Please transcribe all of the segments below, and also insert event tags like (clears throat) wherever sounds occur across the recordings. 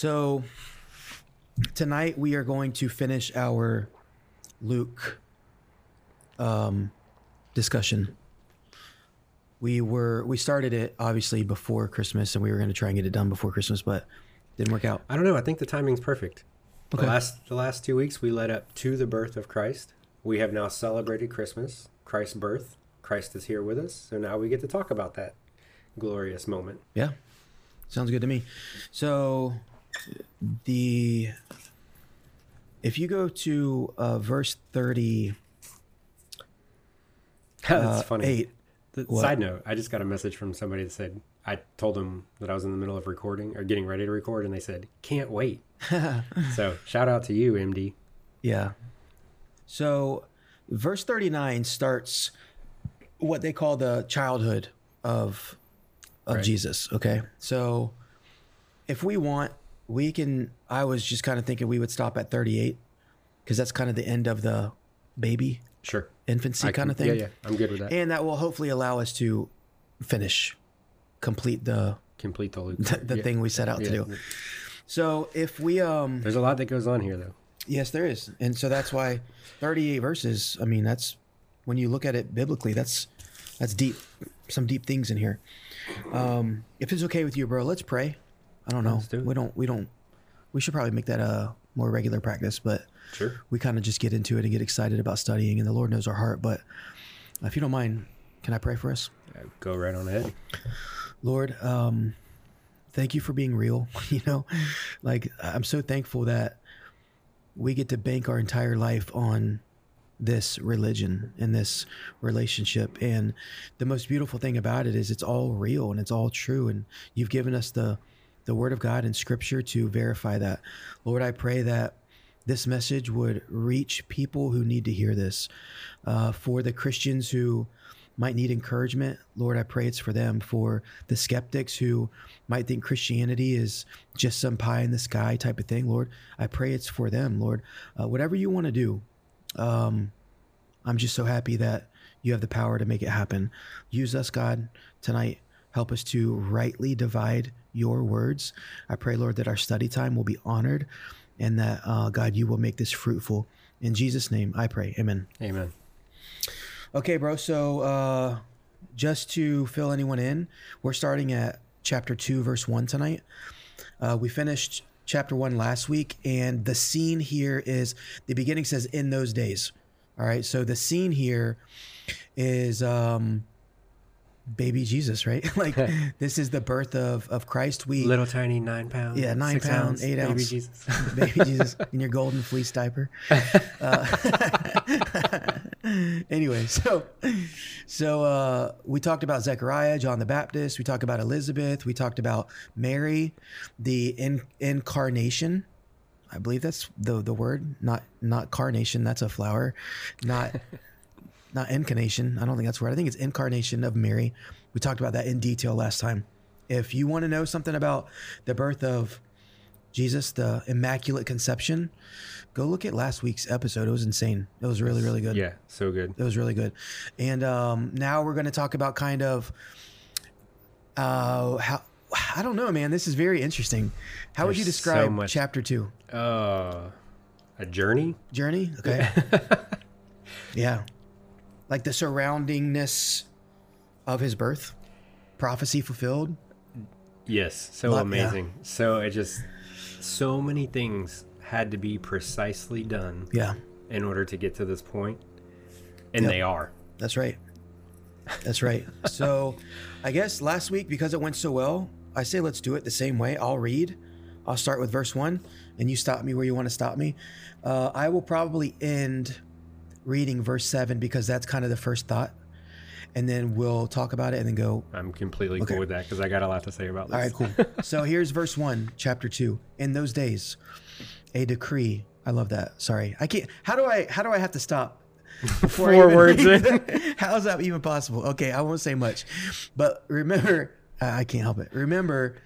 So tonight we are going to finish our Luke um, discussion. We were we started it obviously before Christmas, and we were going to try and get it done before Christmas, but didn't work out. I don't know. I think the timing's perfect. Okay. The last the last two weeks we led up to the birth of Christ. We have now celebrated Christmas, Christ's birth. Christ is here with us, so now we get to talk about that glorious moment. Yeah, sounds good to me. So the if you go to uh, verse thirty (laughs) That's uh, funny. eight, The-? Side note: I just got a message from somebody that said I told them that I was in the middle of recording or getting ready to record, and they said can't wait. (laughs) so shout out to you, MD. Yeah. So, verse 39 starts what they call the childhood of of Right. Jesus, okay? So, if we want, we can I was just kind of thinking we would stop at 38 cuz that's kind of the end of the baby Sure. infancy I kind of thing. Yeah, yeah. I'm good with that. And that will hopefully allow us to finish complete the Complete the loop. the, (laughs) the Yeah. thing we set out to Yeah. do. So, if we um There's a lot that goes on here, though. Yes, there is. And so that's why 38 verses, I mean, that's when you look at it biblically, that's that's deep. Some deep things in here. Um if it's okay with you, bro, let's pray. I don't know. Do. We don't we don't we should probably make that a more regular practice, but Sure. we kind of just get into it and get excited about studying and the Lord knows our heart, but if you don't mind, can I pray for us? Uh, Go right on ahead. Lord, um, thank you for being real. (laughs) You know, like I'm so thankful that we get to bank our entire life on this religion and this relationship. And the most beautiful thing about it is it's all real and it's all true. And you've given us the the word of God and scripture to verify that. Lord, I pray that this message would reach people who need to hear this. Uh, for the Christians who might need encouragement, Lord, I pray it's for them. For the skeptics who might think Christianity is just some pie in the sky type of thing, Lord, I pray it's for them, Lord. Uh, whatever you want to do, um, I'm just so happy that you have the power to make it happen. Use us, God, tonight. Help us to rightly divide your words. I pray, Lord, that our study time will be honored and that, uh, God, you will make this fruitful. In Jesus' name, I pray. Amen. Amen. Okay, bro. So, uh, just to fill anyone in, we're starting at chapter 2, verse 1 tonight. Uh, we finished chapter 1 last week, and the scene here is the beginning says, in those days. All right. So, the scene here is um, baby Jesus, right? (laughs) like, (laughs) this is the birth of, of Christ. We, Little tiny nine pounds. Yeah, nine pound, ounce, eight baby ounce. Jesus. (laughs) baby Jesus in your golden fleece diaper. Uh, anyway, so so uh, we talked about Zechariah, John the Baptist. We talked about Elizabeth. We talked about Mary, the in, incarnation. I believe that's the the word, not not carnation. That's a flower, not not incarnation. I don't think that's word. I think it's incarnation of Mary. We talked about that in detail last time. If you want to know something about the birth of Jesus, the Immaculate Conception, go look at last week's episode. It was insane. It was really, really good. yeah, so good. It was really good. And um, now we're going to talk about kind of uh, how. I don't know, man. This is very interesting. How would you There's so describe much- chapter two? Uh, a journey. Journey? Okay. (laughs) yeah. Like the surroundingness of his birth, prophecy fulfilled. Yes, so Lot- yeah. amazing. So it just so many things had to be precisely done Yeah, in order to get to this point, and Yep. they are. that's right. That's right. (laughs) so I guess last week, because it went so well, I say let's do it the same way. I'll read. I'll start with verse one, and you stop me where you want to stop me. Uh, I will probably end reading verse seven because that's kind of the first thought, and then we'll talk about it and then go I'm completely Okay. cool with that because I got a lot to say about this. All right, cool. (laughs) so here's verse one, chapter two. In those days, a decree. I love that. Sorry, I can't. How do I? How do I have to stop? (laughs) Before Four words in. (laughs) How is that even possible? Okay, I won't say much, but remember, I can't help it. Remember,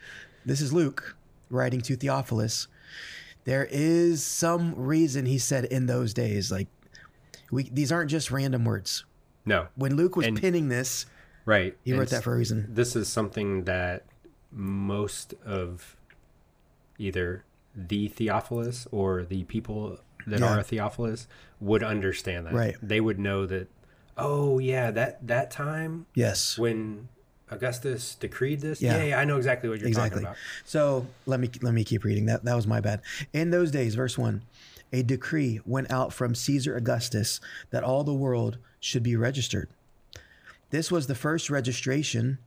this is Luke writing to Theophilus. There is some reason he said in those days. Like, we these aren't just random words. No, When Luke was And- pinning this, right. he wrote that for a reason. This is something that most of either the Theophilus or the people that Yeah. are Theophilus would understand that. Right. They would know that. Oh yeah, that that time Yes. when Augustus decreed this. Yeah. Yeah, yeah, I know exactly what you're Exactly. talking about. So let me let me keep reading. That that was my bad. In those days, verse one, a decree went out from Caesar Augustus that all the world should be registered. This was the first registration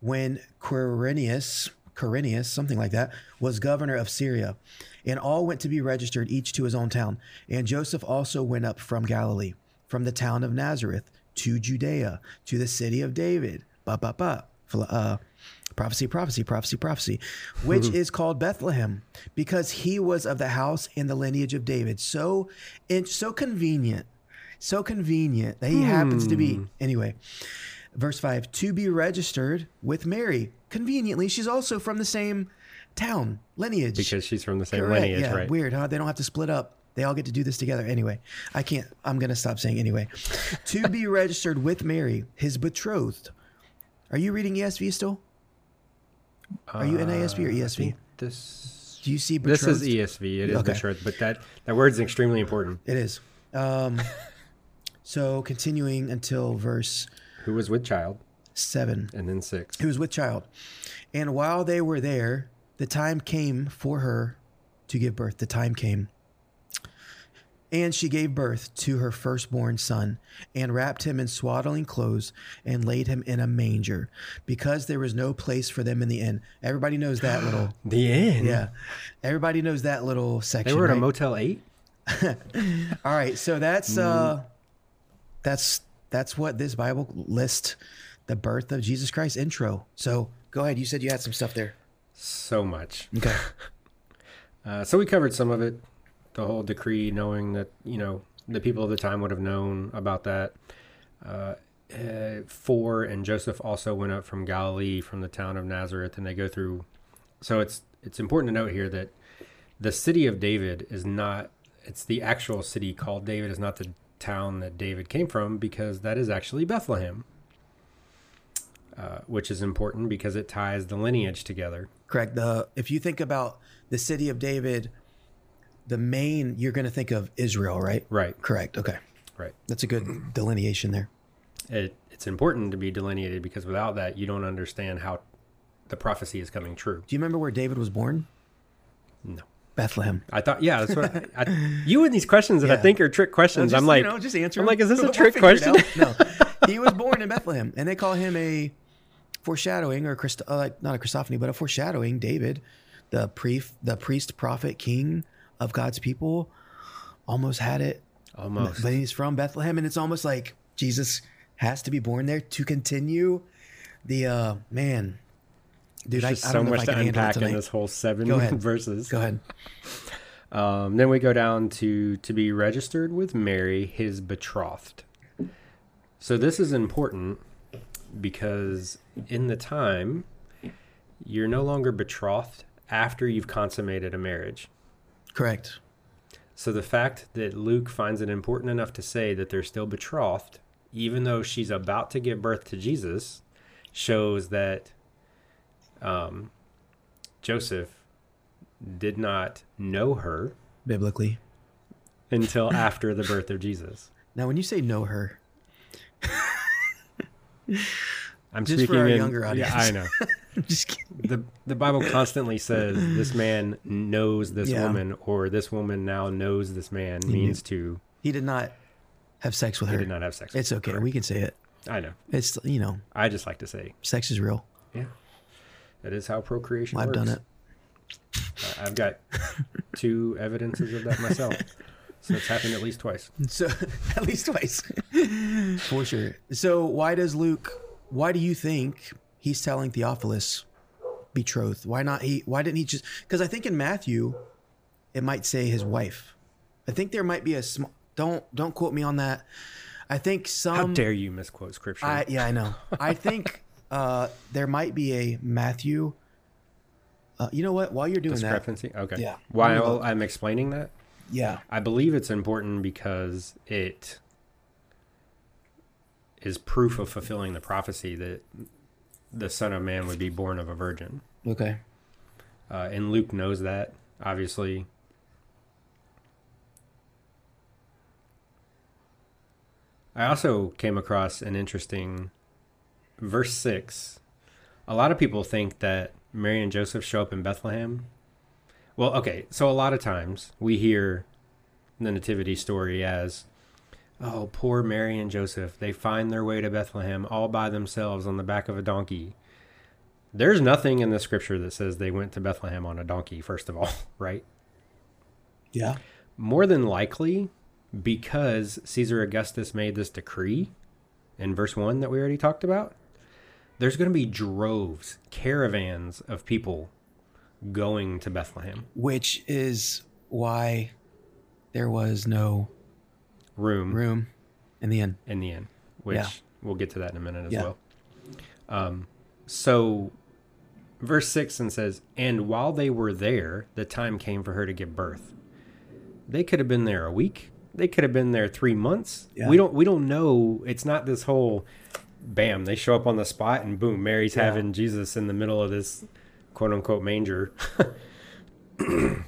when Quirinius, Quirinius, something like that, was governor of Syria, and all went to be registered, each to his own town. And Joseph also went up from Galilee, from the town of Nazareth to Judea, to the city of David. Ba ba ba. Uh, prophecy, prophecy, prophecy, prophecy, (laughs) which is called Bethlehem, because he was of the house and the lineage of David. So, it's so convenient, so convenient that he happens to be. Hmm. Anyway, verse five: to be registered with Mary. Conveniently, she's also from the same town lineage. Because she's from the same Correct, lineage, yeah, right? Weird, huh? They don't have to split up. They all get to do this together. Anyway, I can't. I'm gonna stop saying anyway. to be registered with Mary, his betrothed. Are you reading ESV still? Are you NASB or Uh, ESV? This Do you see this is ESV. It is Okay. betrothed, but that that word is extremely important. It is. Um, (laughs) so continuing until verse Who was with child, seven. and then six. Who was with child, and while they were there, the time came for her to give birth. The time came. And she gave birth to her firstborn son, and wrapped him in swaddling clothes, and laid him in a manger, because there was no place for them in the inn. Everybody knows that little, (gasps) The end. yeah. Everybody knows that little section. They were at a? Motel Eight. (laughs) All right, so that's uh, that's that's what this Bible list, the birth of Jesus Christ intro. So go ahead. You said you had some stuff there. So much. Okay. (laughs) Uh, so we covered some of it, the whole decree, knowing that you know the people of the time would have known about that. Uh, uh, four and Joseph also went up from Galilee, from the town of Nazareth, and they go through. So it's it's important to note here that the city of David is not. It's the actual city called David is not the town that David came from because that is actually Bethlehem. Uh, which is important because it ties the lineage together. Correct. The if you think about the city of David, the main you're going to think of Israel, right? Right, Correct. Okay, right. that's a good delineation there. it, it's important to be delineated because without that, you don't understand how the prophecy is coming true. Do you remember where David was born? No, Bethlehem. I thought, yeah, that's what I, I, you and these questions that I think are trick questions. Just, I'm like, you know, just answer. I'm like, is this a (laughs) trick question? (laughs) No, he was born in Bethlehem, and they call him a foreshadowing or Christ, uh, not a Christophany, but a foreshadowing. David, the priest, the priest, prophet, king of God's people, almost had it, Almost. but he's from Bethlehem, and it's almost like Jesus has to be born there to continue the uh man. Dude, I, There's just I so don't know much if I to can handle it unpack in this whole seven Go (laughs) verses. Go ahead. Um, then we go down to to be registered with Mary, his betrothed. So this is important because in the time, you're no longer betrothed after you've consummated a marriage. Correct. So the fact that Luke finds it important enough to say that they're still betrothed, even though she's about to give birth to Jesus, shows that um, Joseph did not know her Biblically. until after the birth of Jesus. Now, when you say know her, I'm Just for speaking our in, younger audience. Yeah, I know. (laughs) (laughs) I'm just kidding. the The Bible constantly says this man knows this Yeah. woman, or this woman now knows this man. Means to He did not have sex with he her. did not have sex. It's okay. her. We can say it. I know. It's you know, I just like to say, sex is real. yeah, that is how procreation I've works. done it. I've got two evidences of that myself. So it's happened at least twice. (laughs) So (laughs) at least twice, for sure. So why does Luke? Why do you think he's telling Theophilus betrothed? Why not he? Why didn't he just? Because I think in Matthew, it might say his wife. I think there might be a small. Don't don't quote me on that. I think some. How dare you misquote scripture? I yeah, I know. I think (laughs) uh, there might be a Matthew. Uh, you know what? While you're doing that, Discrepancy. Okay. Yeah. While I'm explaining that, yeah, I believe it's important because it is proof of fulfilling the prophecy that the Son of Man would be born of a virgin. okay, uh, and Luke knows that obviously. I also came across an interesting verse six. A lot of people think that Mary and Joseph show up in Bethlehem. Well, okay, so a lot of times we hear the nativity story as oh poor mary and joseph. They find their way to bethlehem all by themselves on the back of a donkey. There's nothing in the scripture that says they went to bethlehem on a donkey first of all (laughs) right? Yeah. more than likely because caesar augustus made this decree in verse 1 that we already talked about there's going to be droves caravans of people going to bethlehem. Which is why there was no room room in the end in the end, which Yeah. we'll get to that in a minute as Yeah. well. Um, so, verse 6 and says, And while they were there, the time came for her to give birth. They could have been there a week. They could have been there three months. Yeah. We don't we don't know. It's not this whole bam, they show up on the spot and boom, Mary's having Jesus in the middle of this quote unquote manger. (laughs)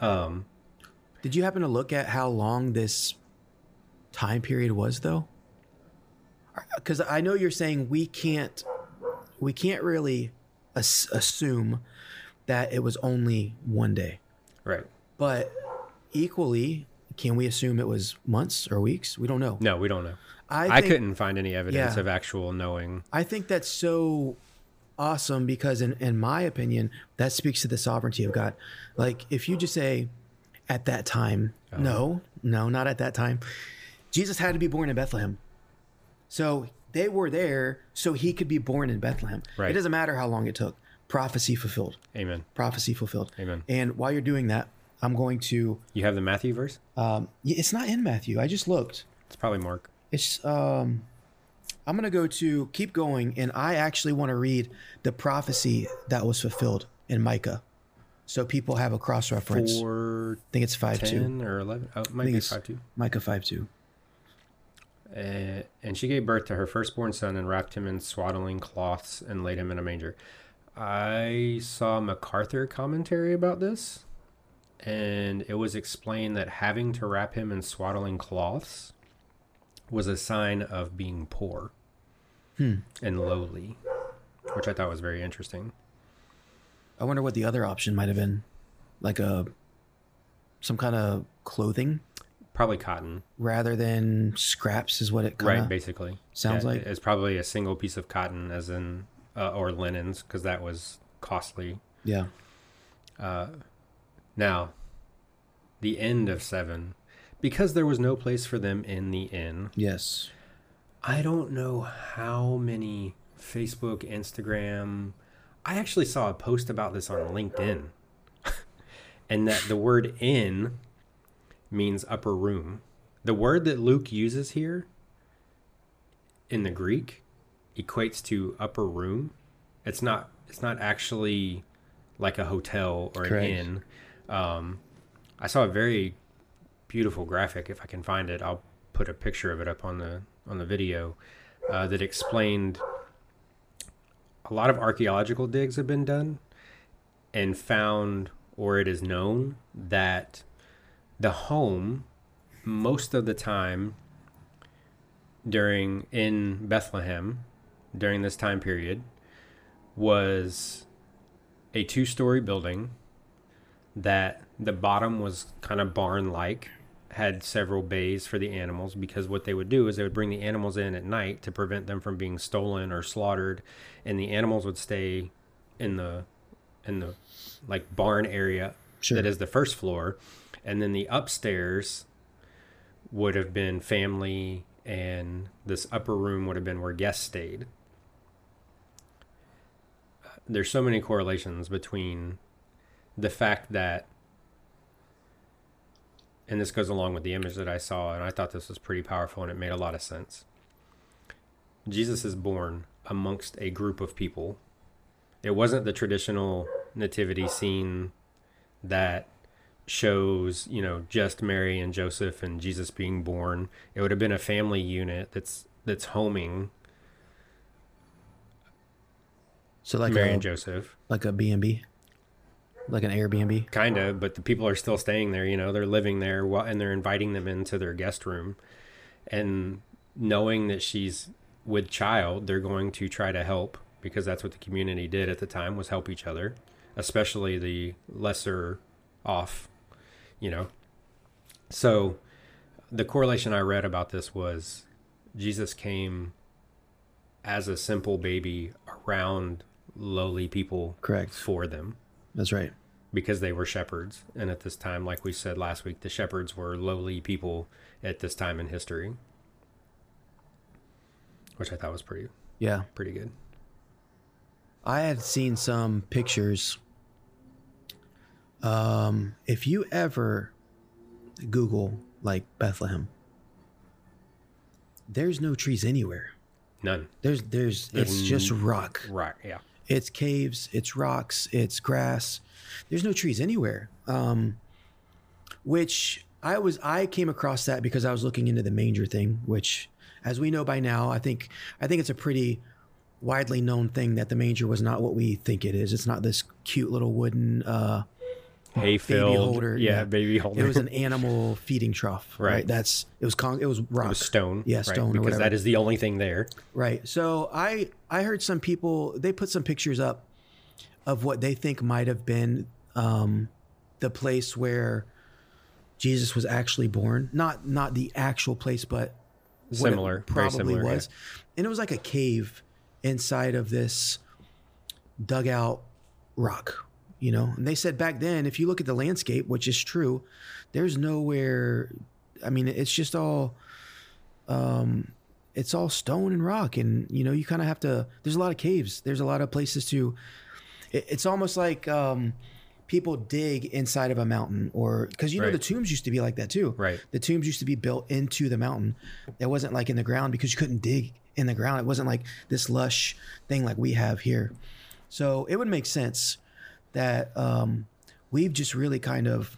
um Did you happen to look at how long this time period was, though? Because I know you're saying we can't, we can't really as- assume that it was only one day, right. but equally, can we assume it was months or weeks? We don't know. No, we don't know. I, I, couldn't find any evidence Yeah. of actual knowing. I think that's so awesome because, in, in my opinion, that speaks to the sovereignty of God. Like, if you just say, at that time, no, no, not at that time, Jesus had to be born in Bethlehem. So they were there so he could be born in Bethlehem. Right. It doesn't matter how long it took. Prophecy fulfilled. Amen. Prophecy fulfilled. Amen. And while you're doing that, I'm going to. You have the Matthew verse? Um, it's not in Matthew. I just looked. It's probably Mark. It's um I'm going to go to keep going and I actually want to read the prophecy that was fulfilled in Micah. So people have a cross reference. Four I think it's 5 2. or eleven. Oh, it might be five two. Micah 5 2. Uh, and she gave birth to her firstborn son and wrapped him in swaddling cloths and laid him in a manger. I saw MacArthur commentary about this, and it was explained that having to wrap him in swaddling cloths was a sign of being poor and lowly, which I thought was very interesting. I wonder what the other option might have been. Like a some kind of clothing Probably cotton, rather than scraps is what it kind right? Basically, sounds Yeah, like. it's probably a single piece of cotton, as in uh, or linens, because that was costly. Yeah. Now, the end of seven, because there was no place for them in the inn. Yes. I don't know how many Facebook, Instagram. I actually saw a post about this on LinkedIn, (laughs) and that the word inn means upper room. The word that Luke uses here in the Greek equates to upper room. It's not. It's not actually like a hotel or an Correct. inn. Um, I saw a very beautiful graphic. If I can find it, I'll put a picture of it up on the on the video uh, that explained a lot of archaeological digs have been done and found, or it is known that the home most of the time during in Bethlehem during this time period was a two-story building that the bottom was kind of barn-like had several bays for the animals because what they would do is they would bring the animals in at night to prevent them from being stolen or slaughtered and the animals would stay in the in the like barn area Sure. that is the first floor and then the upstairs would have been family and this upper room would have been where guests stayed there's so many correlations between the fact that and this goes along with the image that I saw and I thought this was pretty powerful and it made a lot of sense. Jesus is born amongst a group of people. It wasn't the traditional nativity scene that shows, you know, just Mary and Joseph and Jesus being born. It would have been a family unit that's that's homing So like Mary a and Joseph. like a B&B. Like an Airbnb. kind of but the people are still staying there you know they're living there while, and they're inviting them into their guest room and knowing that she's with child they're going to try to help because that's what the community did at the time was help each other especially the lesser off you know so the correlation i read about this was jesus came as a simple baby around lowly people Correct. for them That's right. Because they were shepherds. And at this time, like we said last week, the shepherds were lowly people at this time in history, which I thought was pretty Yeah. pretty good. I had seen some pictures. Um, if you ever Google like Bethlehem, there's no trees anywhere. None. There's there's There's it's just rock. Right. Yeah. It's caves, it's rocks, it's grass. There's no trees anywhere. Um, which I was I came across that because I was looking into the manger thing, which as we know by now, I think I think it's a pretty widely known thing that the manger was not what we think it is. It's not this cute little wooden uh Hay filled. holder, Yeah, yeah. Baby holder. it was an animal feeding trough, right? Right. That's it was con- it was rock. It was stone. Yeah, right? stone or Because that is the only thing there. Right. So I I heard some people they put some pictures up of what they think might have been um, the place where Jesus was actually born. Not not the actual place, but Similar, probably similar, yeah. was. And it was like a cave inside of this dugout rock. You know, and they said back then, if you look at the landscape, which is true, there's nowhere. I mean, it's just all um, it's all stone and rock and you know you kind of have to there's a lot of caves there's a lot of places to it, it's almost like um people dig inside of a mountain or because you know Right. the tombs used to be like that too Right. the tombs used to be built into the mountain it wasn't like in the ground because you couldn't dig in the ground it wasn't like this lush thing like we have here so it would make sense that um we've just really kind of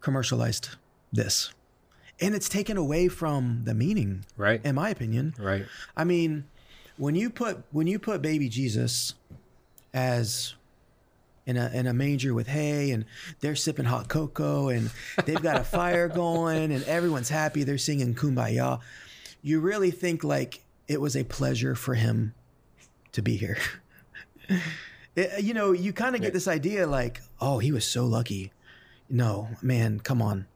commercialized this and it's taken away from the meaning Right. in my opinion right. i mean when you put when you put baby jesus as in a in a manger with hay and they're sipping hot cocoa and they've got a (laughs) fire going and everyone's happy they're singing kumbaya you really think like it was a pleasure for him to be here (laughs) It- you know you kind of get this idea like oh he was so lucky. No man come on.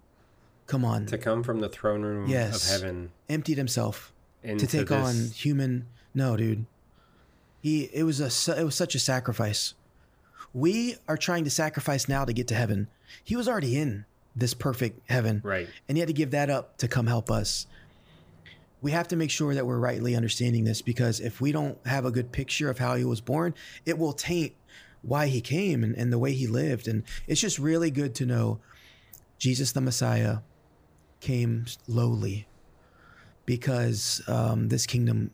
Come on. To come from the throne room Yes. of heaven emptied himself to take this, on human no dude. He it was a it was such a sacrifice. We are trying to sacrifice now to get to heaven. He was already in this perfect heaven. Right. and he had to give that up to come help us we have to make sure that we're rightly understanding this because if we don't have a good picture of how he was born it will taint why he came and, and the way he lived. And it's just really good to know jesus the messiah came lowly because um, this kingdom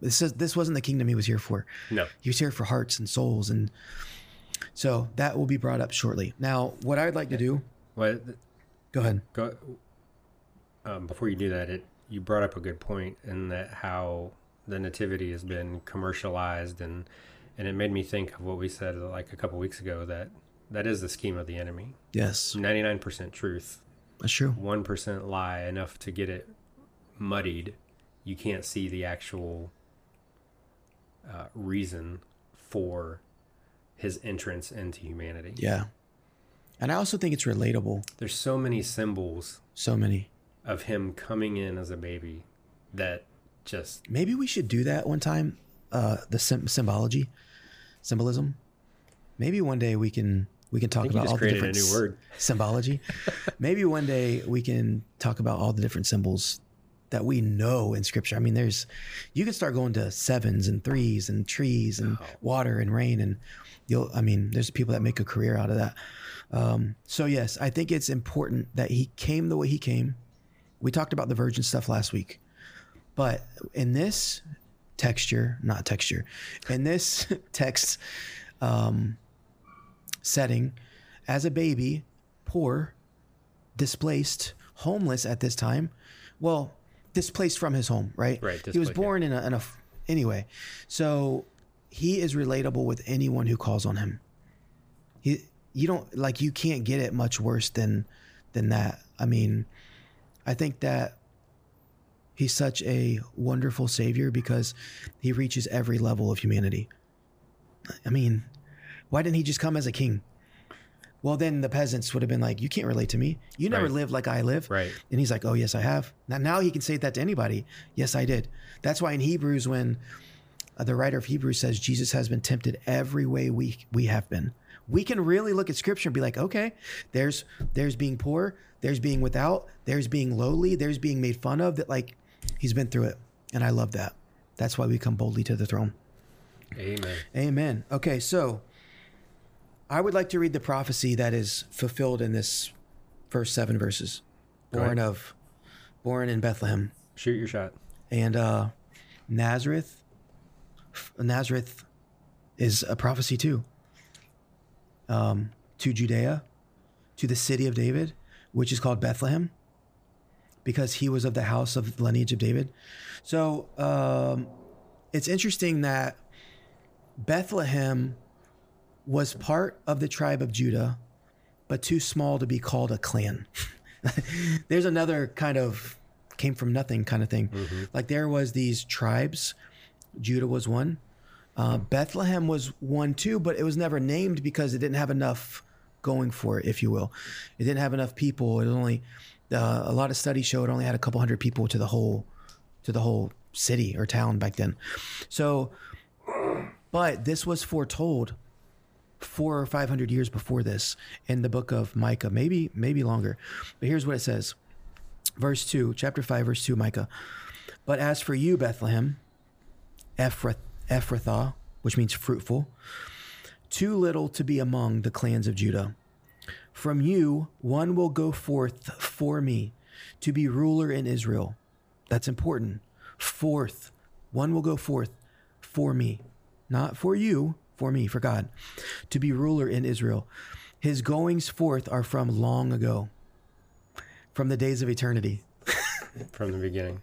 this is this wasn't the kingdom he was here for. No. he was here for hearts and souls. And so that will be brought up shortly. Now what i'd like to do What go ahead. go um, before you do that it you brought up a good point in that how the nativity has been commercialized and and it made me think of what we said like a couple weeks ago that that is the scheme of the enemy. Yes. 99% truth. That's true. 1% lie enough to get it muddied. You can't see the actual uh, reason for his entrance into humanity. Yeah. And i also think it's relatable. There's so many symbols so many of him coming in as a baby that just maybe we should do that one time uh the sym- symbology symbolism. Maybe one day we can we can talk I think you about just all the different new word. (laughs) symbology. Maybe one day we can talk about all the different symbols that we know in scripture. I mean there's you can start going to sevens and threes and trees and Oh. water and rain and you'll i mean there's people that make a career out of that. Um, so yes i think it's important that he came the way he came we talked about the virgin stuff last week but in this texture not texture in this (laughs) text um, setting as a baby poor displaced homeless at this time well displaced from his home right Right, he was displaced, yeah. born in a, in a anyway so he is relatable with anyone who calls on him He, you don't like you can't get it much worse than than that. I mean, I think that he's such a wonderful savior because he reaches every level of humanity. I mean, why didn't he just come as a king? Well, then the peasants would have been like, "You can't relate to me. You never Right. lived like I live." Right. And he's like, "Oh yes, I have." Now, now he can say that to anybody. Yes, I did. That's why in Hebrews, when uh, the writer of Hebrews says Jesus has been tempted every way we we have been, we can really look at Scripture and be like, "Okay, there's there's being poor, there's being without, there's being lowly, there's being made fun of." That like he's been through it, and I love that. That's why we come boldly to the throne. Amen. Amen. Okay, so I would like to read the prophecy that is fulfilled in this first seven verses. Born of born in Bethlehem. Shoot your shot. And uh Nazareth Nazareth is a prophecy too. Um to Judea, to the city of David, which is called Bethlehem, because he was of the house of the lineage of David. So um it's interesting that Bethlehem was part of the tribe of Judah, but too small to be called a clan. (laughs) There's another kind of came from nothing kind of thing. Like there was these tribes. Judah was one. Uh, Bethlehem was one too, but it was never named because it didn't have enough going for it, if you will. It didn't have enough people. It only uh, a lot of studies show it only had a couple hundred people to the whole to the whole city or town back then. So, but this was foretold four or five hundred years before this in the book of Micah, maybe maybe longer. But here's what it says, verse two, chapter five, verse two, Micah. But as for you, Bethlehem, Ephrath, Ephrathah, which means fruitful, too little to be among the clans of Judah. From you, one will go forth for me to be ruler in Israel. That's important. Forth, one will go forth for me, not for you, for me, for God, to be ruler in Israel. His goings forth are from long ago, from the days of eternity. (laughs) From the beginning.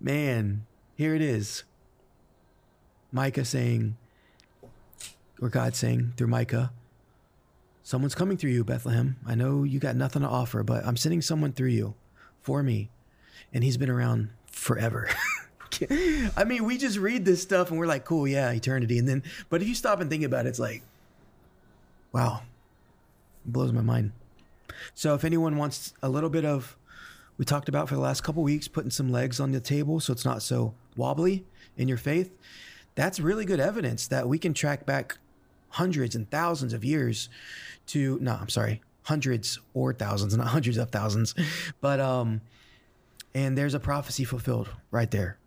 Man, here it is. Micah saying, or God saying through Micah, someone's coming through you, Bethlehem. I know you got nothing to offer, but I'm sending someone through you for me. And he's been around forever. (laughs) I mean, we just read this stuff and we're like, cool, yeah, eternity. And then, but if you stop and think about it, it's like, wow, it blows my mind. So if anyone wants a little bit of, we talked about for the last couple weeks, putting some legs on the table so it's not so wobbly in your faith, that's really good evidence that we can track back hundreds and thousands of years to, no, I'm sorry, hundreds or thousands, not hundreds of thousands, but, um, and there's a prophecy fulfilled right there.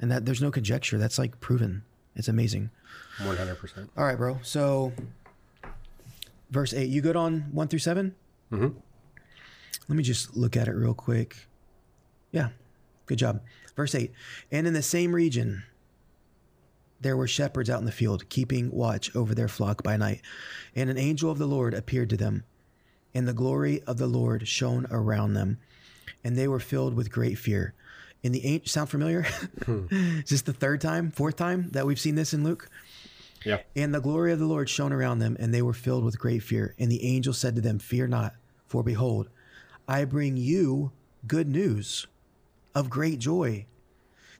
And that there's no conjecture. That's like proven. It's amazing. 100%. All right, bro. So, verse 8, you good on 1 through 7? mm-hmm. Let me just look at it real quick. Yeah, good job. Verse 8, and in the same region, there were shepherds out in the field, keeping watch over their flock by night. And an angel of the Lord appeared to them, and the glory of the Lord shone around them, and they were filled with great fear. And the angel, sound familiar? Hmm. (laughs) Is this the third time, fourth time that we've seen this in Luke? Yeah. And the glory of the Lord shone around them, and they were filled with great fear. And the angel said to them, Fear not, for behold, I bring you good news of great joy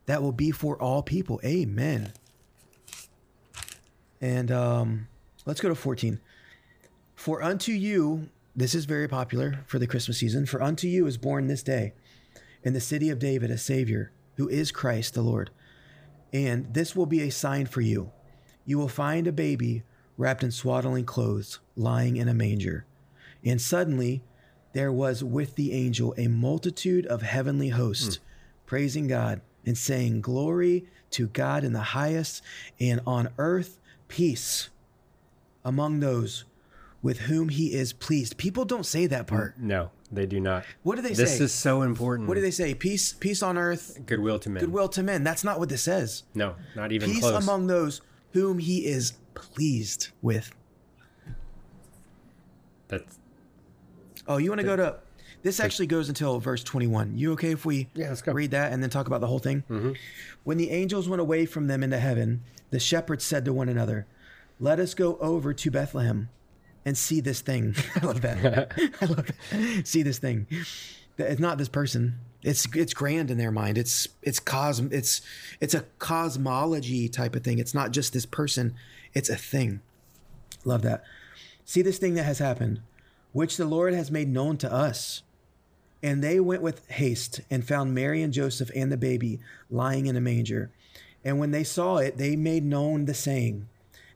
that will be for all people. Amen. And um, let's go to 14. For unto you, this is very popular for the Christmas season, for unto you is born this day in the city of David a Savior, who is Christ the Lord. And this will be a sign for you. You will find a baby wrapped in swaddling clothes, lying in a manger. And suddenly there was with the angel a multitude of heavenly hosts, praising God and saying, Glory to God in the highest, and on earth peace among those with whom he is pleased. People don't say that part. No, they do not. What do they This say? This is so important. what do they say? Peace, peace on earth, Goodwill to men. goodwill to men. That's not what this says. No, not even Peace close. among those whom he is pleased with. That's Oh, you want to go to this actually goes until verse 21. You okay if we Yeah, let's go. read that and then talk about the whole thing? Mm-hmm. When the angels went away from them into heaven, the shepherds said to one another, Let us go over to Bethlehem and see this thing. (laughs) I love that. (laughs) I love that. See this thing. It's not this person. It's it's grand in their mind. It's it's cosm it's it's a cosmology type of thing. It's not just this person. It's a thing. Love that. See this thing that has happened, which the Lord has made known to us. And they went with haste and found Mary and Joseph and the baby lying in a manger. And when they saw it, they made known the saying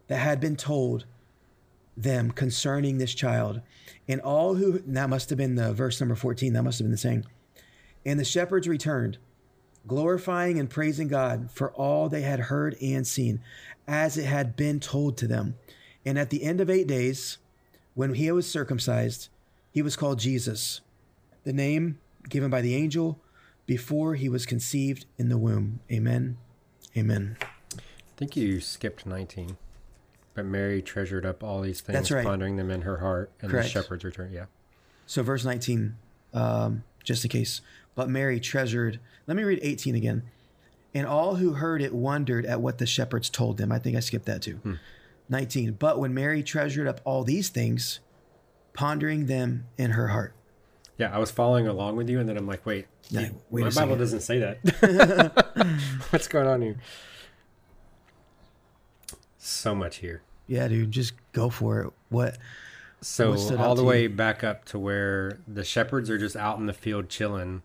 that had been told them concerning this child. And all who, that must have been the verse number 14, that must have been the saying. And the shepherds returned, glorifying and praising God for all they had heard and seen, as it had been told to them. And at the end of eight days, when he was circumcised, he was called Jesus, the name given by the angel before he was conceived in the womb. Amen. Amen. I think you skipped 19. But Mary treasured up all these things, right. pondering them in her heart, and Correct. the shepherds returned. Yeah. So, verse 19, um, just in case. But Mary treasured, let me read 18 again. And all who heard it wondered at what the shepherds told them. I think I skipped that too. 19. But when Mary treasured up all these things, pondering them in her heart. Yeah, I was following along with you, and then I'm like, wait, you- wait my Bible doesn't say that. (laughs) What's going on here? So much here. Yeah, dude, just go for it. What? So What all the way you? back up to where the shepherds are just out in the field chilling,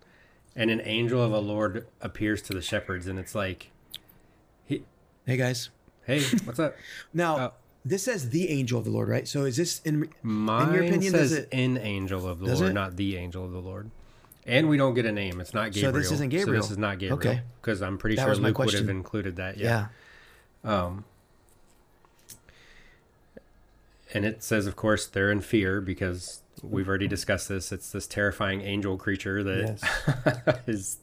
and an angel of the Lord appears to the shepherds, and it's like, he, Hey, guys. hey, what's up? (laughs) Now, Oh. This says the angel of the Lord, right? So is this in. Mine opinion, does says it- in angel of the Lord, it? not the angel of the Lord. And we don't get a name. It's not Gabriel. So this isn't Gabriel. So this is not Gabriel. Okay. Because I'm pretty That sure Luke would have included that. Yeah. Yeah. Um, and it says, of course, they're in fear because we've already discussed this. It's this terrifying angel creature that (laughs) is,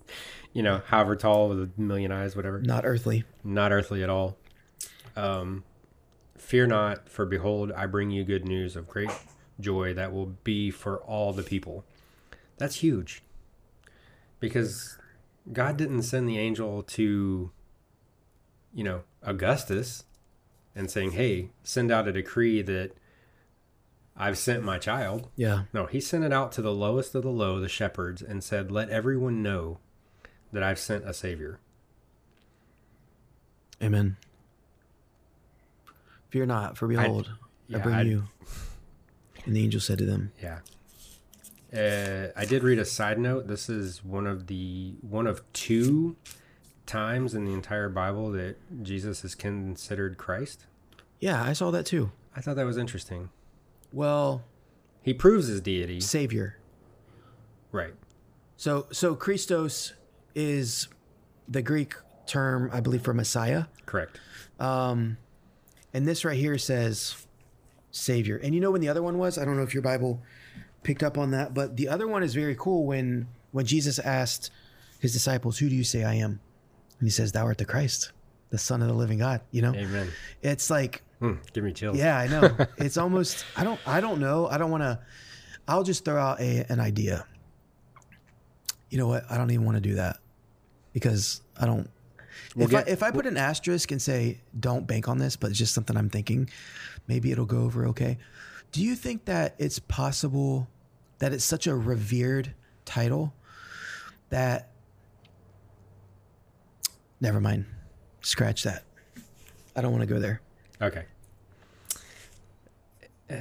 you know, however tall with a million eyes, whatever Not earthly. not earthly at all. Um, Fear not, for behold, I bring you good news of great joy that will be for all the people. That's huge. Because God didn't send the angel to, you know, Augustus and saying, hey, send out a decree that I've sent my child. Yeah. No, he sent it out to the lowest of the low, the shepherds, and said, let everyone know that I've sent a savior. Amen. Fear not, for behold, I, yeah, bring I'd- you. And the angel said to them, Yeah. Uh, I did read a side note. This is one of the one of two times in the entire Bible that Jesus is considered Christ. Yeah, I saw that too. I thought that was interesting. Well, He proves his deity, Savior. right? So, so Christos is the Greek term, I believe, for Messiah. Correct. Um, and this right here says Savior. And you know when the other one was? I don't know if your Bible picked up on that, but the other one is very cool. When when Jesus asked his disciples, "Who do you say I am?" and he says, "Thou art the Christ, the Son of the Living God." You know, Amen. it's like Hmm, give me chills. Yeah, I know. (laughs) it's almost I don't I don't know. I don't want to I'll just throw out a, an idea. You know what? I don't even want to do that because I don't We'll if get- I if I put an asterisk and say don't bank on this, but it's just something I'm thinking, maybe it'll go over okay. Do you think that it's possible that it's such a revered title that never mind. Scratch that. I don't want to go there. Okay. Uh,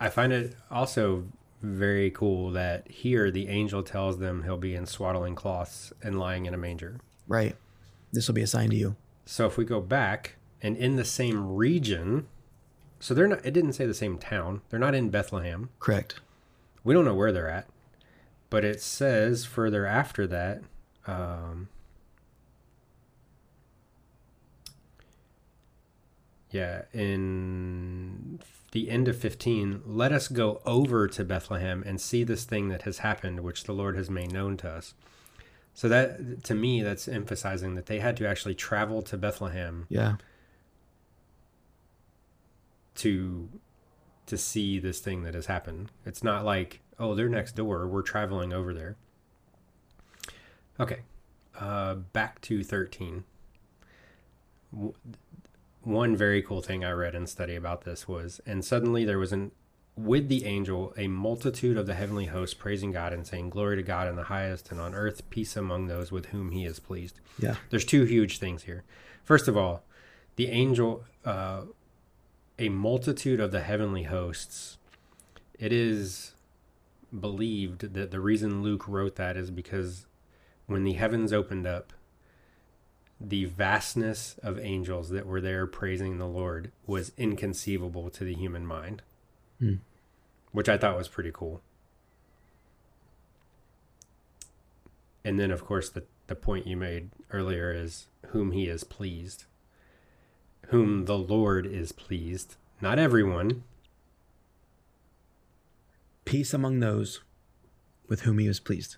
I find it also very cool that here the angel tells them he'll be in swaddling cloths and lying in a manger. Right. This will be assigned to you. So if we go back and in the same region, so they're not. It didn't say the same town. They're not in Bethlehem. Correct. We don't know where they're at, but it says further after that. Um, yeah, in the end of 15, let us go over to Bethlehem and see this thing that has happened, which the Lord has made known to us. So that to me, that's emphasizing that they had to actually travel to Bethlehem Yeah. to to see this thing that has happened. It's not like, oh, they're next door. We're traveling over there. Okay. Uh, back to 13. W- one very cool thing I read and study about this was, and suddenly there was an with the angel a multitude of the heavenly hosts praising God and saying, Glory to God in the highest, and on earth peace among those with whom he is pleased. Yeah. There's two huge things here. First of all, the angel, uh, a multitude of the heavenly hosts, it is believed that the reason Luke wrote that is because when the heavens opened up, the vastness of angels that were there praising the Lord was inconceivable to the human mind, Hmm. which I thought was pretty cool. And then, of course, the, the point you made earlier is whom he is pleased, whom the Lord is pleased. Not everyone, Peace among those with whom he is pleased.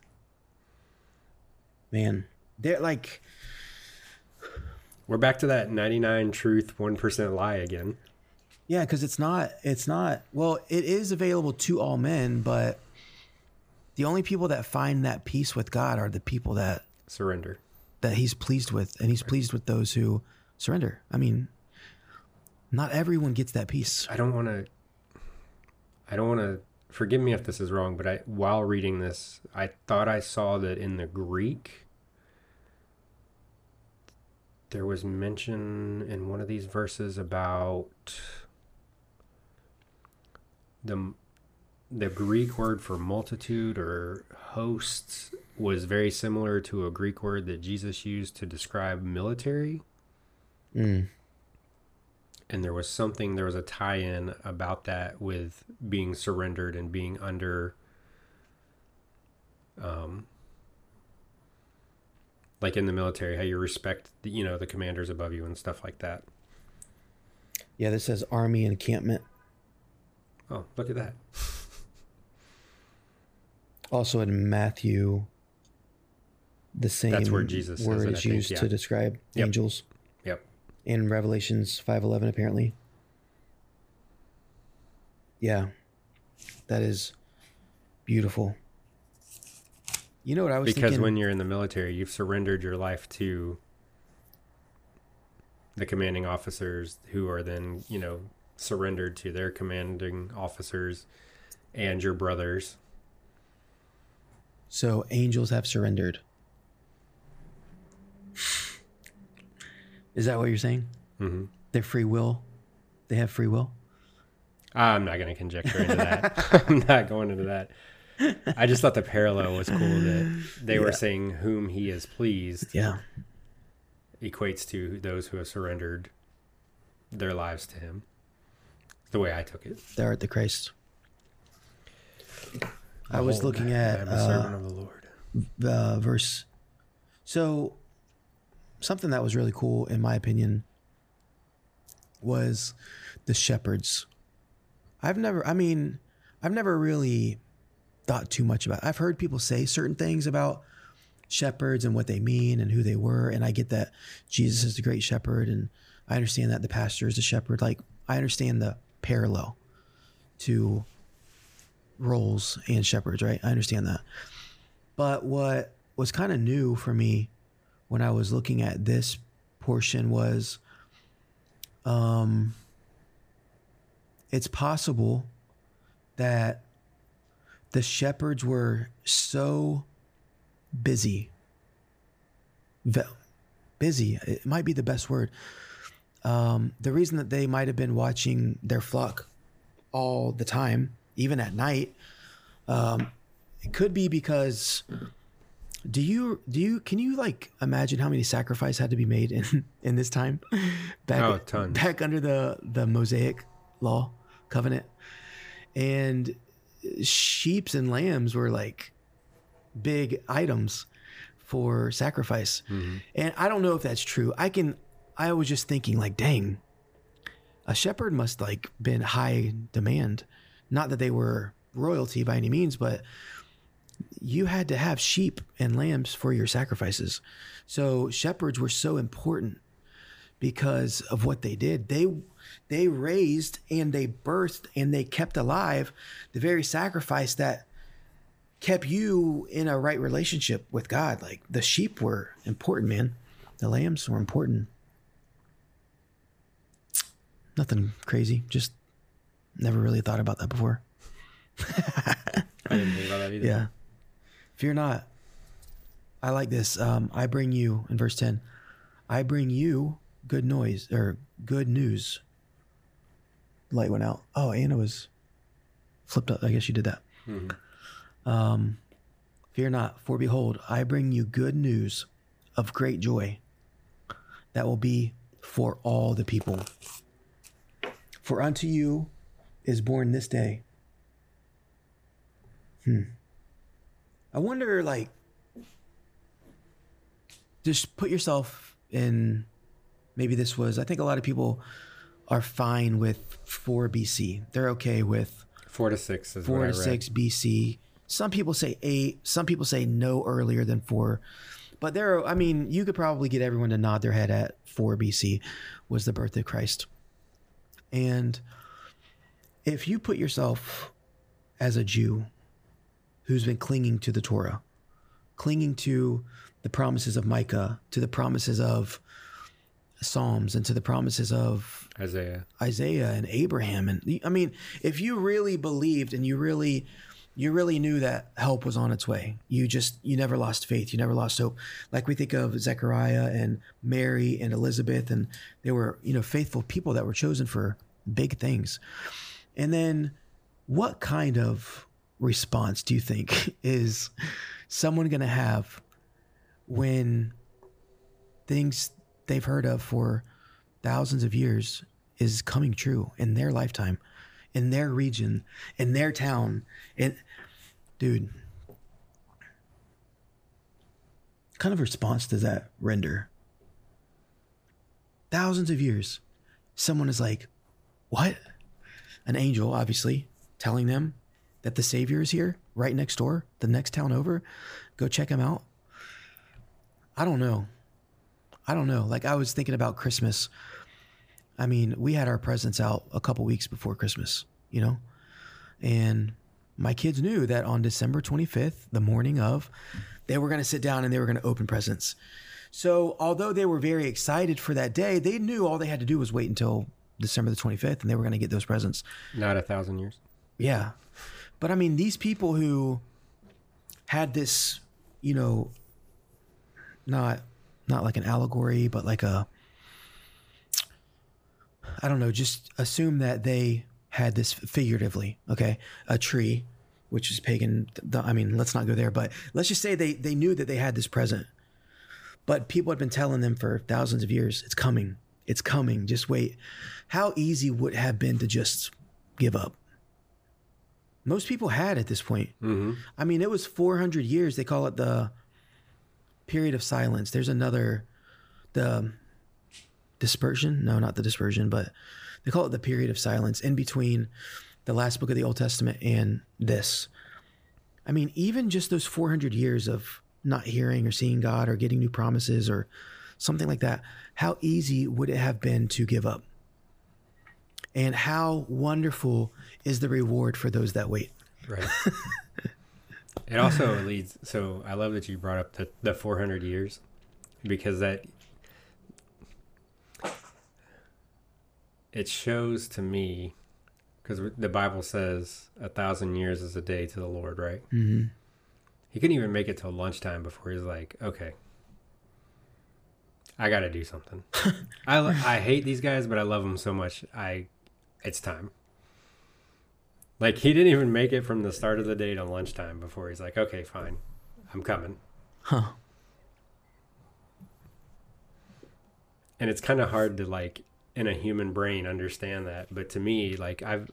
Man, they're like, We're back to that 99 truth, 1% lie again. Yeah, because it's not, it's not, well, it is available to all men, but the only people that find that peace with God are the people that Surrender. that he's pleased with, and he's pleased with those who surrender. I mean, not everyone gets that peace. I don't want to, I don't want to, forgive me if this is wrong, but I, while reading this, I thought I saw that in the Greek, there was mention in one of these verses about the the Greek word for multitude or hosts was very similar to a Greek word that Jesus used to describe military. Mm. And there was something, there was a tie in about that with being surrendered and being under, um, like in the military, how you respect, the, you know, the commanders above you and stuff like that. Yeah, this says army encampment. Oh, look at that. Also in Matthew, the same That's where Jesus word it, is think, used yeah. to describe Yep. angels. Yep. In Revelations five eleven, apparently. Yeah, that is beautiful. You know what I was Because thinking? when you're in the military, you've surrendered your life to the commanding officers who are then, you know, surrendered to their commanding officers and your brothers. so angels have surrendered. Is that what you're saying? hmm Their free will, they have free will. I'm not going to conjecture into that. (laughs) I'm not going into that. I just thought the parallel was cool that they were saying whom he is pleased Yeah, equates to those who have surrendered their lives to him. The way I took it. thou art the Christ. I was Behold, looking I at am a uh, of the Lord. uh, verse. So, something that was really cool, in my opinion, was the shepherds. I've never, I mean, I've never really thought too much about. I've heard people say certain things about shepherds and what they mean and who they were, and I get that Jesus is the great shepherd, and I understand that the pastor is a shepherd. Like, I understand the parallel to roles and shepherds, right? I understand that. But what was kind of new for me when I was looking at this portion was um it's possible that the shepherds were so busy busy it might be the best word um, the reason that they might have been watching their flock all the time even at night um, it could be because do you do you can you like imagine how many sacrifices had to be made in (laughs) in this time (laughs) back Oh, tons. back under the the mosaic law covenant and sheeps and lambs were like big items for sacrifice Mhm. and i don't know if that's true i can i was just thinking like dang a shepherd must like been high demand. Not that they were royalty by any means but you had to have sheep and lambs for your sacrifices. So shepherds were so important because of what they did. They they raised and they birthed and they kept alive the very sacrifice that kept you in a right relationship with god. Like the sheep were important man. The lambs were important Nothing crazy. Just never really thought about that before. I didn't think about that either. Yeah. Fear not. I like this. Um, I bring you in verse ten. I bring you good noise or good news. Light went out. Oh, Anna was flipped up. I guess you did that. Mhm. Um, fear not, for behold, I bring you good news of great joy that will be for all the people. For unto you is born this day. Hmm. I wonder, like, just put yourself in. Maybe this was. I think a lot of people are fine with 4 BC. They're okay with Four to six is four to six BC. Some people say eight. Some people say no earlier than four. But there, are, I mean, you could probably get everyone to nod their head at four BC was the birth of Christ. And if you put yourself as a Jew who's been clinging to the Torah, clinging to the promises of Micah, to the promises of Psalms, and to the promises of Isaiah. Isaiah and Abraham and I mean if you really believed and you really you really knew that help was on its way. You just you never lost faith. You never lost hope. Like we think of Zechariah and Mary and Elizabeth and they were you know faithful people that were chosen for big things. And then what kind of response do you think (laughs) is someone going to have when things they've heard of for thousands of years is coming true in their lifetime, in their region, in their town. And dude, kind of response does that render? Thousands of years, someone is like, What? An angel, obviously, telling them that the Savior is here, right next door, the next town over. Go check him out. I don't know. I don't know. Like I was thinking about Christmas. I mean, we had our presents out a couple weeks before Christmas, you know? And my kids knew that on December 25th, the morning of, they were going to sit down and they were going to open presents. So, although they were very excited for that day, they knew all they had to do was wait until December the 25th and they were going to get those presents. Not a thousand years. Yeah. But I mean, these people who had this, you know, not not like an allegory, but like a I don't know, just assume that they had this figuratively, okay? A tree, which is pagan. The, I mean, let's not go there, but let's just say they they knew that they had this present. But people had been telling them for thousands of years, it's coming. It's coming. Just wait. How easy would it have been to just give up? Most people had at this point. Mm-hmm. I mean, it was 400 years. They call it the period of silence. There's another, the dispersion. No, not the dispersion, but they call it the period of silence in between the last book of the Old Testament and this. I mean, even just those 400 years of not hearing or seeing God or getting new promises or something like that, how easy would it have been to give up? And how wonderful is the reward for those that wait? Right. it also leads. So I love that you brought up the, the 400 years because that it shows to me because the Bible says a thousand years is a day to the Lord, right? Mm-hmm. He couldn't even make it till lunchtime before he's like, okay, I got to do something. (laughs) I, I hate these guys, but I love them so much. I, it's time. Like he didn't even make it from the start of the day to lunchtime before he's like, okay, fine, I'm coming. Huh. And it's kind of hard to like in a human brain understand that, but to me, like I've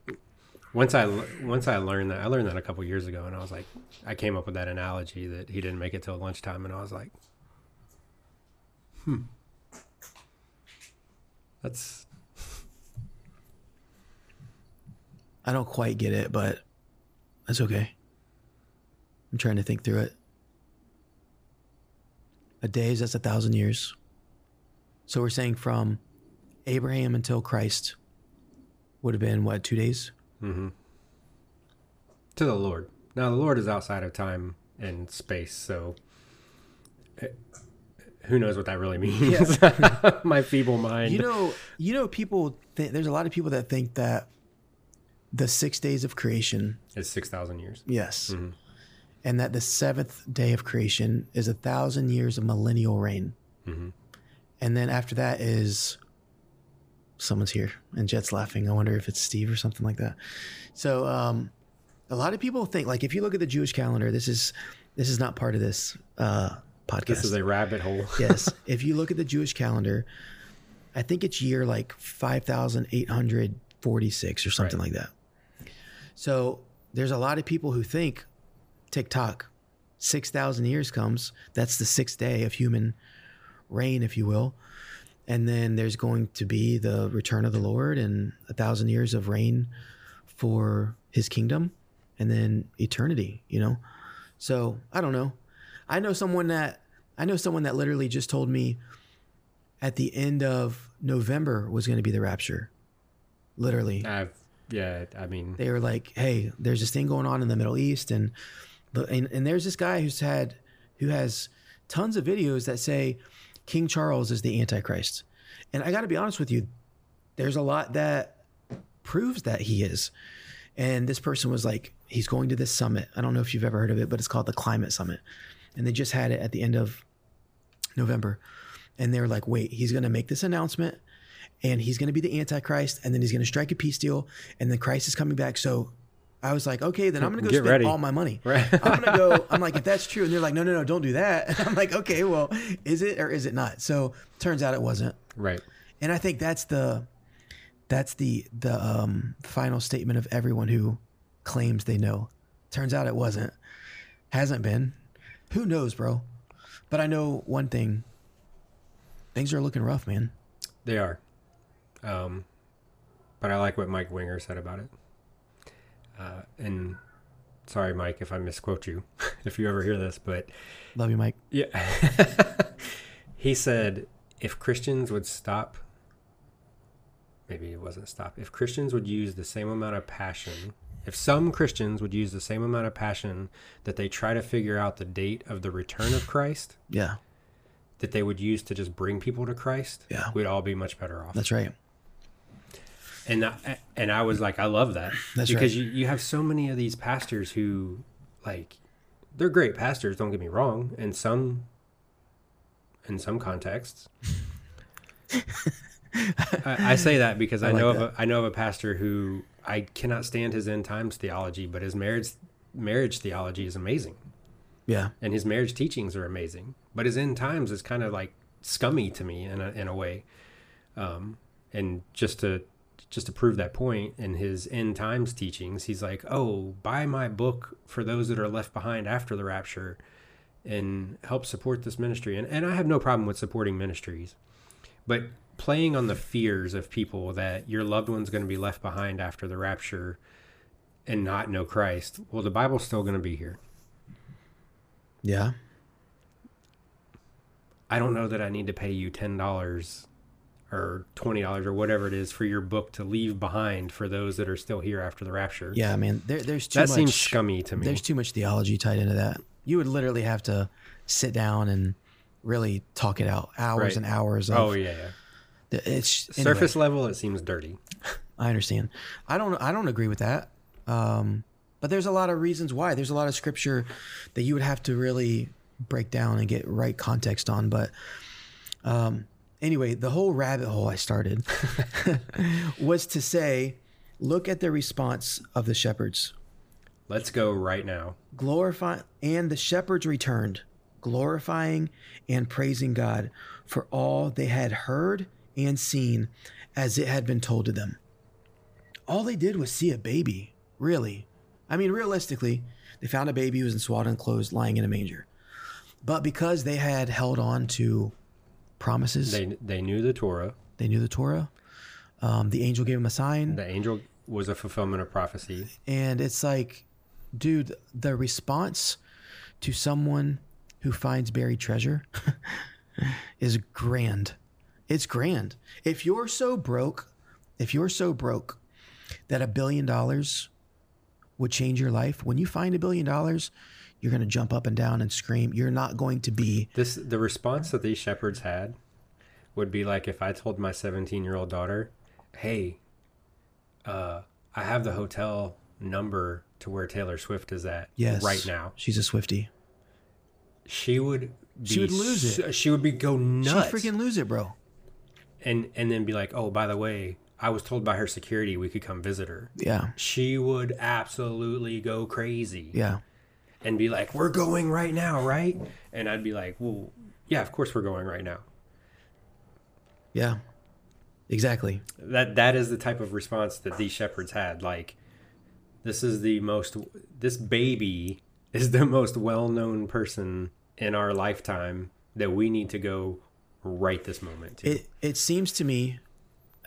once I once I learned that I learned that a couple years ago, and I was like, I came up with that analogy that he didn't make it till lunchtime, and I was like, hmm, that's I don't quite get it, but that's okay. I'm trying to think through it. A day is that's a thousand years. So we're saying from Abraham until Christ would have been what, two days? mm-hmm. to the Lord. Now the Lord is outside of time and space, so it, who knows what that really (laughs) means? (laughs) My feeble mind. You know, you know, people. Th- there's a lot of people that think that the six days of creation, is six thousand years. yes, Mm-hmm. and that the seventh day of creation is a thousand years of millennial reign, Mm-hmm. and then after that is someone's here and Jet's laughing. I wonder if it's Steve or something like that. So, um, a lot of people think like if you look at the Jewish calendar, this is this is not part of this uh, podcast. This is a rabbit hole. (laughs) (laughs) yes. If you look at the Jewish calendar, I think it's year like 5,846 or something Right. like that. So there's a lot of people who think TikTok, 6,000 years comes. That's the sixth day of human reign, if you will. And then there's going to be the return of the Lord and a thousand years of reign for his kingdom and then eternity, you know? So I don't know. I know someone that I know someone that literally just told me at the end of November was going to be the rapture. Literally, I've yeah. I mean, they were like, "Hey, there's this thing going on in the Middle East, and the and, and there's this guy who's had who has tons of videos that say King Charles is the Antichrist." And I got to be honest with you, there's a lot that proves that he is. And this person was like, he's going to this summit. I don't know if you've ever heard of it, but it's called the Climate Summit. And they just had it at the end of November. And they're like, wait, he's going to make this announcement and he's going to be the Antichrist and then he's going to strike a peace deal and then Christ is coming back. So I was like, okay, then I'm going to go Get spend ready. all my money. (laughs) Right. I'm going to go, I'm like, if that's true. And they're like, no, no, no, don't do that. And (laughs) I'm like, okay, well, is it or is it not? So turns out it wasn't. right. And I think that's the, that's the, the um, final statement of everyone who claims they know. Turns out it wasn't. Hasn't been. Who knows, bro? But I know one thing. Things are looking rough, man. They are. Um, but I like what Mike Winger said about it. Uh, and sorry, Mike, if I misquote you, (laughs) if you ever hear this, but Love you, Mike. yeah, (laughs) he said if Christians would stop, maybe it wasn't stop. If Christians would use the same amount of passion, if some Christians would use the same amount of passion that they try to figure out the date of the return of Christ, Yeah, that they would use to just bring people to Christ, Yeah. we'd all be much better off. that's right. And I, and I was like, I love that That's because right. you, you have so many of these pastors who, like, they're great pastors. Don't get me wrong. In some, in some contexts, (laughs) I, I say that because I, I like know of a, I know of a pastor who I cannot stand his end times theology, but his marriage marriage theology is amazing, Yeah, and his marriage teachings are amazing. But his end times is kind of like scummy to me in a in a way. Um, and just to just to prove that point in his end times teachings, he's like, "Oh, buy my book for those that are left behind after the rapture, and help support this ministry." And and I have no problem with supporting ministries, but playing on the fears of people that your loved one's going to be left behind after the rapture and not know Christ. Well, the Bible's still going to be here. yeah, I don't know that I need to pay you ten dollars or twenty dollars or whatever it is for your book to leave behind for those that are still here after the rapture. yeah, man. There, there's too that much. seems scummy to me. There's too much theology tied into that. You would literally have to sit down and really talk it out, hours Right. and hours. Of, oh yeah, yeah. it's anyway. surface level it seems dirty. I understand. I don't. I don't agree with that. Um, but there's a lot of reasons why. There's a lot of scripture that you would have to really break down and get right context on. But um, anyway, the whole rabbit hole I started (laughs) was to say, look at the response of the shepherds. Let's go right now. glorify and the shepherds returned glorifying and praising god for all they had heard and seen as it had been told to them all they did was see a baby really i mean realistically they found a baby who was in swaddling clothes lying in a manger but because they had held on to promises they, They knew the Torah. They knew the torah um, the angel gave them a sign The angel was a fulfillment of prophecy. And it's like, dude, the response to someone who finds buried treasure (laughs) is grand. It's grand. If you're so broke, if you're so broke that a billion dollars would change your life, when you find a billion dollars, You're going to jump up and down and scream. You're not going to be This the response that these shepherds had would be like if I told my 17 year old daughter, "Hey, uh, I have the hotel number to where Taylor Swift is at yes right now." She's a Swiftie. She would be She would lose so- She would be go nuts. She freaking lose it, bro. and and then be like, "Oh, by the way, I was told by her security we could come visit her." Yeah. She would absolutely go crazy Yeah. And be like, "We're going right now, right?" And I'd be like, "Well, yeah, of course we're going right now." Yeah. Exactly. That that is the type of response that these shepherds had. Like, this is the most. This baby is the most well-known person in our lifetime that we need to go right this moment to. It it seems to me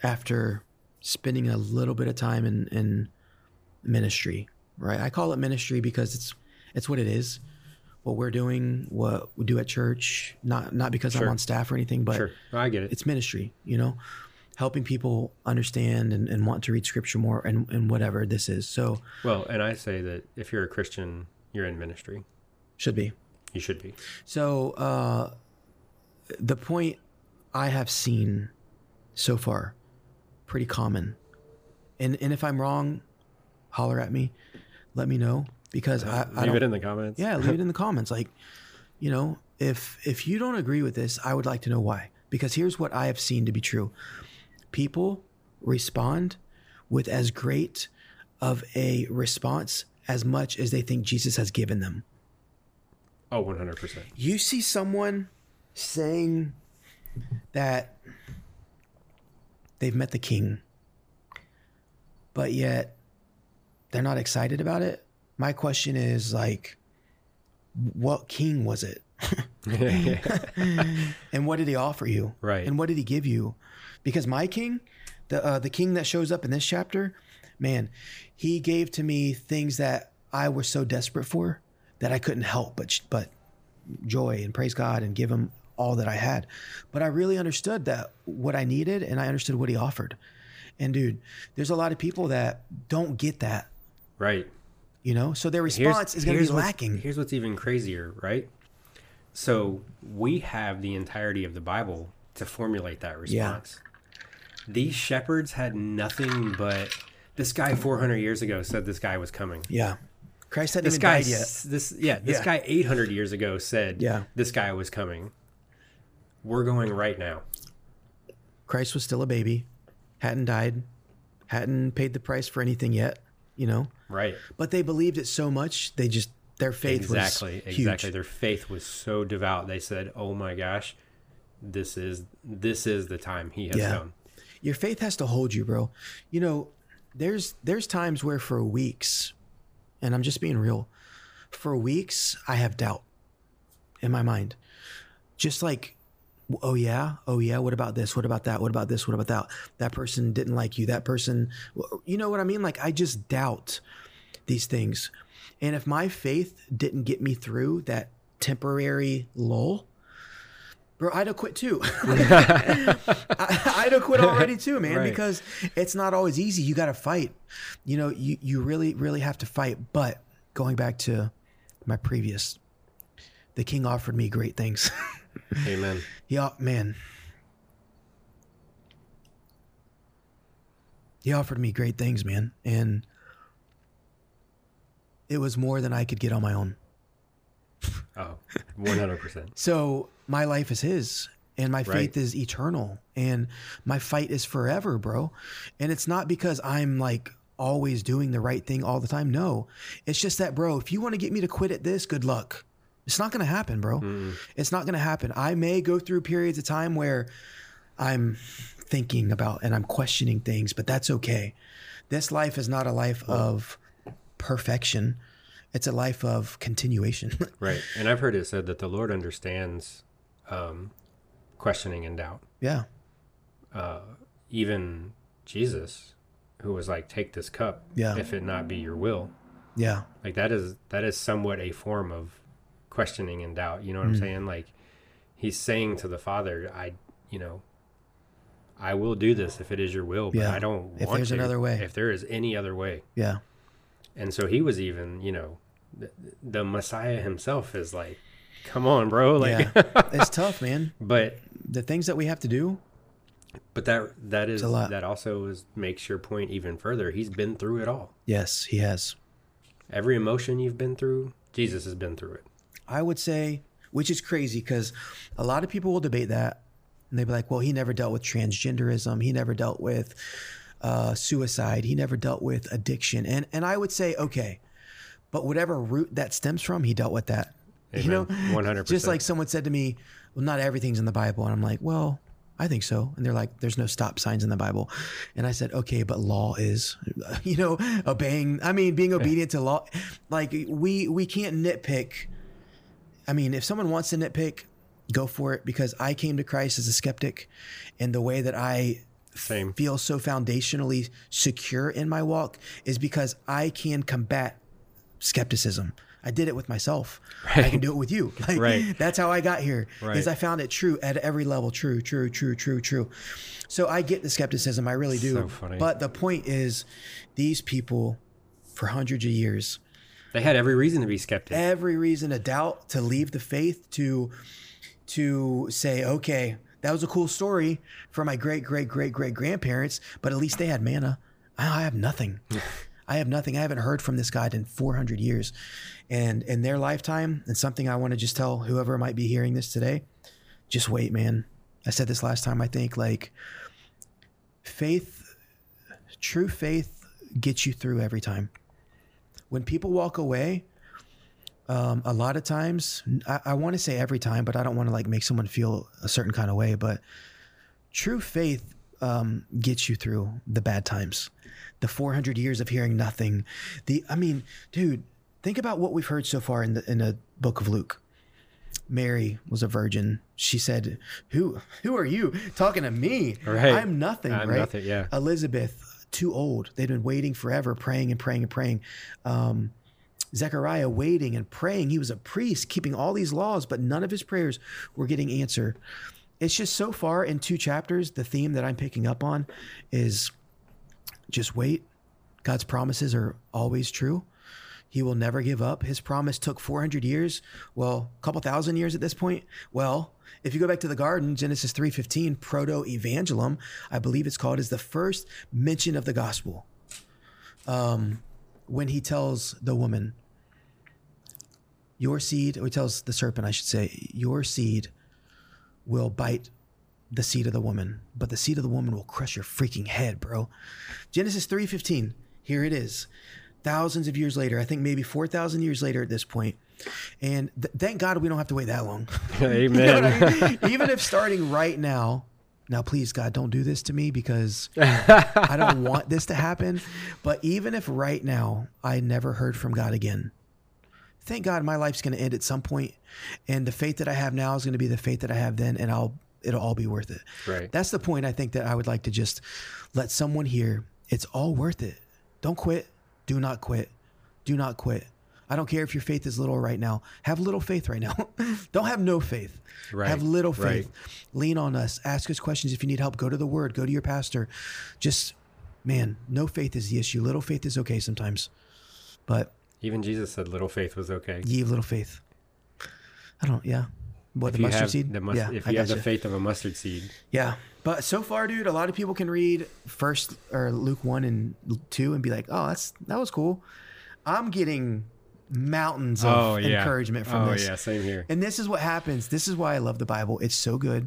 after spending a little bit of time in in ministry, right? I call it ministry because it's it's what it is. What we're doing, what we do at church, not not because Sure. I'm on staff or anything, but sure, I get it. it's ministry, you know, helping people understand and, and want to read scripture more and, and whatever this is. So Well, and I say that if you're a Christian, you're in ministry. should be. You should be. So uh, the point I have seen so far, pretty common, and and if I'm wrong, holler at me, let me know because I, I Leave it in the comments. yeah leave it in the (laughs) comments. Like, you know, if if you don't agree with this, I would like to know why. Because here's what I have seen to be true: people respond with as great of a response as much as they think Jesus has given them Oh, 100%. you see someone saying that they've met the king, but yet they're not excited about it. My question is like, what king was it? (laughs) and what did he offer you? Right. And what did he give you? Because my king, the uh, the king that shows up in this chapter, man, he gave to me things that I was so desperate for that I couldn't help but but joy and praise God and give him all that I had. But I really understood that what I needed and I understood what he offered. And dude, there's a lot of people that don't get that, right. You know? So their Here's- response is going to here's be lacking. Here's what's even crazier, right? So we have the entirety of the Bible to formulate that response. These shepherds had nothing but this guy 400 years ago said this guy was coming. Yeah. Christ hadn't This guy, died yet. this yeah, this Yeah. guy 800 years ago said Yeah. this guy was coming. We're going right now. Christ was still a baby, hadn't died, hadn't paid the price for anything yet, you know? Right. But they believed it so much, they just their faith exactly was huge. exactly their faith was so devout they said oh my gosh this is this is the time he has Yeah. come Your faith has to hold you, bro. You know, there's there's times where for weeks, and I'm just being real, for weeks I have doubt in my mind. Just like, oh yeah, oh yeah, what about this? What about that? What about this? What about that? That person didn't like you. That person, you know what I mean? Like I just doubt these things. And if my faith didn't get me through that temporary lull, bro, I'd have quit too. (laughs) I, I'd have quit already (laughs) too, man, Right. because it's not always easy. You got to fight. You know, you, you really, really have to fight. But going back to my previous, the king offered me great things. (laughs) amen off- man, he offered me great things, man. And it was more than I could get on my own. (laughs) oh 100% So my life is his and my Right. faith is eternal and my fight is forever, bro. And it's not because I'm like always doing the right thing all the time. No. It's just that, bro, if you want to get me to quit at this, good luck. It's not going to happen, bro. It's not going to happen. I may go through periods of time where I'm thinking about and I'm questioning things, but that's okay. This life is not a life of perfection. It's a life of continuation. (laughs) right and i've heard it said that the lord understands um, questioning and doubt yeah. even jesus who was like take this cup Yeah. if it not be your will Yeah. like that is that is somewhat a form of questioning and doubt you know Mm. what i'm saying like he's saying to the father i you know i will do this if it is your will but Yeah. i don't If there's to another way. if there is any other way Yeah. and so he was even you know the, the Messiah himself is like, come on, bro. (laughs) Like, yeah, it's tough, man. (laughs) but The things that we have to do. but that that is a lot. that also is makes your point even further. He's been through it all. Yes, he has. Every emotion you've been through, Jesus has been through it. I would say, which is crazy because a lot of people will debate that and they'd be like, well, he never dealt with transgenderism. He never dealt with uh, suicide. He never dealt with addiction. And, and I would say, okay, but whatever root that stems from, he dealt with that. You know, 100%. just like someone said to me, well, not everything's in the Bible. And I'm like, well, I think so. And they're like, there's no stop signs in the Bible. And I said, okay, but law is, (laughs) you know, obeying, I mean, being obedient to law. Like we, we can't nitpick. I mean, if someone wants to nitpick, go for it because I came to Christ as a skeptic and the way that I Same. feel so foundationally secure in my walk is because I can combat skepticism. I did it with myself. I can do it with you. (laughs) Like, Right. That's how I got here. Right. Is I found it true at every level. True, true, true, true, true. So I get the skepticism. I really do. So. But the point is, these people, for hundreds of years, They had every reason to be skeptical. every reason to doubt, to leave the faith, to to say, okay, that was a cool story for my great great great great grandparents, but at least they had manna. I I have nothing. (laughs) I have nothing. I haven't heard from this God in 400 years. And in their lifetime, and something I want to just tell whoever might be hearing this today, just wait, man. I said this last time, I think, like faith, true faith gets you through every time. When people walk away, um, a lot of times, I, I want to say every time, but I don't want to like make someone feel a certain kind of way. But true faith um, gets you through the bad times, the 400 years of hearing nothing. The, I mean, dude, think about what we've heard so far in the in the book of Luke. Mary was a virgin. She said, "Who who are you talking to me? Right. I'm nothing. I'm right? nothing, yeah. Elizabeth, too old. They'd been waiting forever, praying and praying and praying. Um, Zechariah waiting and praying. He was a priest, keeping all these laws, but none of his prayers were getting answered. It's just so far in two chapters. The theme that I'm picking up on is just wait. God's promises are always true. He will never give up. His promise took 400 years. Well, a couple thousand years at this point. Well, if you go back to the garden, Genesis 3:15, proto-evangelium, I believe it's called, is the first mention of the gospel. Um, when he tells the woman, your seed, or he tells the serpent, I should say, your seed will bite the seed of the woman, but the seed of the woman will crush your freaking head, bro. Genesis 3:15. Here it is. Thousands of years later, I think maybe 4,000 years later at this point. And th- thank God we don't have to wait that long. (laughs) You know Amen. I mean? Even if starting right now, now please God, don't do this to me because I don't (laughs) want this to happen. But even if right now I never heard from God again, thank God my life's going to end at some point, and the faith that I have now is going to be the faith that I have then, and I'll it'll all be worth it. Right. That's the point I think that I would like to just let someone hear. It's all worth it. Don't quit. Do not quit. Do not quit. I don't care if your faith is little right now. Have little faith right now. (laughs) don't have no faith. Right, Have little right. faith. Lean on us. Ask us questions if you need help. Go to the word. Go to your pastor. Just, man, no faith is the issue. Little faith is okay sometimes. But Even Jesus said little faith was okay. ye little faith. I don't, yeah. What, If the mustard seed? the mus- yeah, if I you have the faith of a mustard seed, Yeah. But so far, dude, a lot of people can read first or Luke one and two and be like, "Oh, that's that was cool." I'm getting mountains of oh yeah, encouragement from this. oh this. yeah, same here. And this is what happens. This is why I love the Bible. It's so good.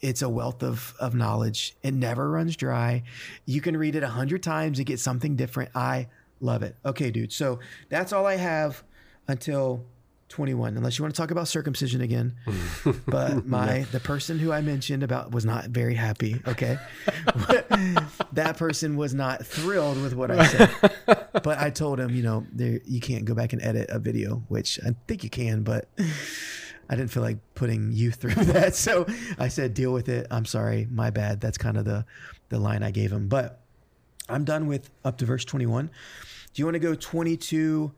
It's a wealth of, of knowledge. It never runs dry. You can read it a hundred times and get something different. I love it. Okay, dude. So that's all I have until 21, unless you want to talk about circumcision again. (laughs) But my the person who I mentioned about was not very happy. Okay. (laughs) that person was not thrilled with what I said (laughs) but I told him, you know, there you can't go back and edit a video, which I think you can, but I didn't feel like putting you through that. So I said, deal with it. I'm sorry, my bad. That's kind of the the line I gave him. But I'm done with up to verse 21. Do you want to go 22?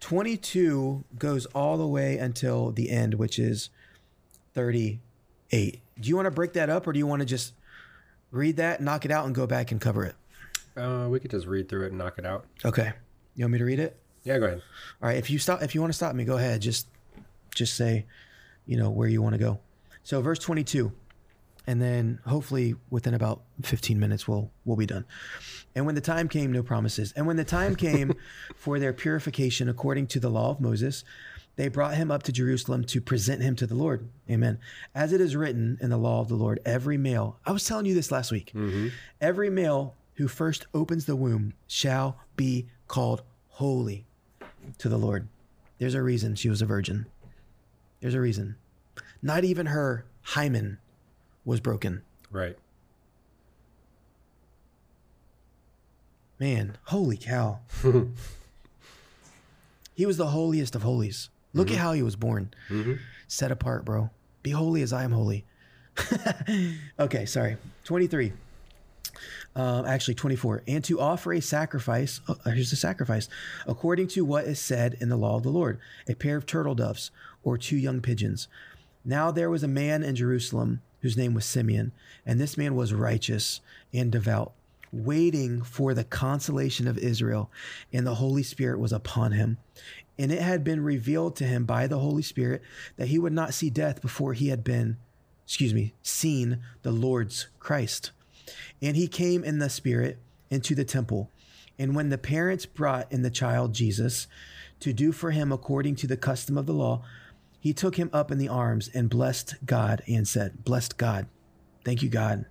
22 goes all the way until the end, which is 38. Do you want to break that up or do you want to just read that, knock it out, and go back and cover it? Uh, we could just read through it and knock it out. Okay. You want me to read it? Yeah, go ahead. All right, if you stop, if you want to stop me, go ahead. Just, just say, you know, where you want to go. So, verse twenty-two, and then hopefully within about fifteen minutes, we'll we'll be done. And when the time came, no promises. And when the time (laughs) came for their purification according to the law of Moses, they brought him up to Jerusalem to present him to the Lord. Amen. As it is written in the law of the Lord, every male. I was telling you this last week. Mm-hmm. Every male who first opens the womb shall be called holy to the Lord. There's a reason she was a virgin. There's a reason. Not even her hymen was broken. Right. Man, holy cow. (laughs) he was the holiest of holies. Look at mm-hmm. how he was born. Mm-hmm. Set apart, bro. Be holy as I am holy. (laughs) okay, sorry. 23. Um, actually, 24. And to offer a sacrifice, oh, uh, here's the sacrifice, according to what is said in the law of the Lord a pair of turtle doves or two young pigeons. Now there was a man in Jerusalem whose name was Simeon, and this man was righteous and devout, waiting for the consolation of Israel, and the Holy Spirit was upon him. And it had been revealed to him by the Holy Spirit that he would not see death before he had been, excuse me, seen the Lord's Christ. And he came in the Spirit into the temple. And when the parents brought in the child Jesus to do for him according to the custom of the law, he took him up in the arms and blessed God and said, Blessed God. Thank you, God.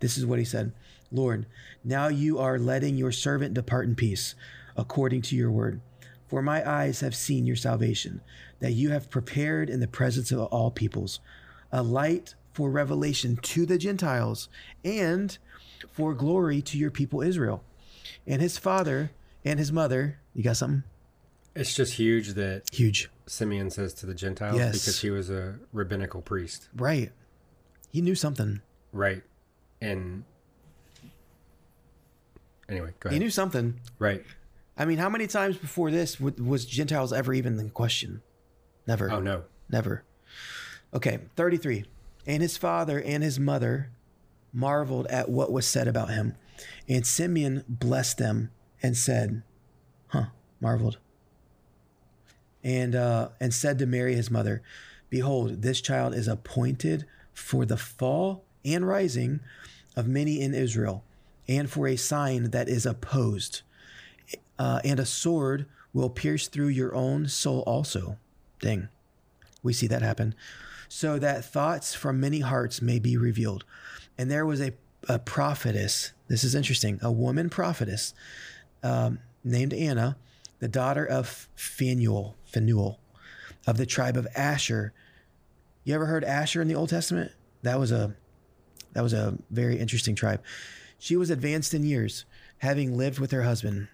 This is what he said Lord, now you are letting your servant depart in peace, according to your word. For my eyes have seen your salvation, that you have prepared in the presence of all peoples, a light for revelation to the Gentiles and for glory to your people Israel. And his father and his mother, you got something? It's just huge that Huge. Simeon says to the Gentiles Yes. because he was a rabbinical priest. Right. He knew something. Right. And anyway, go ahead. He knew something. right. I mean, how many times before this was Gentiles ever even in question? Never. Oh no. Never. Okay, 33. And his father and his mother marveled at what was said about him. And Simeon blessed them and said, Huh, marveled. And uh, and said to Mary his mother, Behold, this child is appointed for the fall and rising of many in Israel, and for a sign that is opposed. Uh, and a sword will pierce through your own soul also. Dang. We see that happen. So that thoughts from many hearts may be revealed. And there was a, a prophetess. This is interesting. A woman prophetess um, named Anna, the daughter of Phanuel, Phanuel, of the tribe of Asher. You ever heard Asher in the Old Testament? That was a that was a very interesting tribe. She was advanced in years, having lived with her husband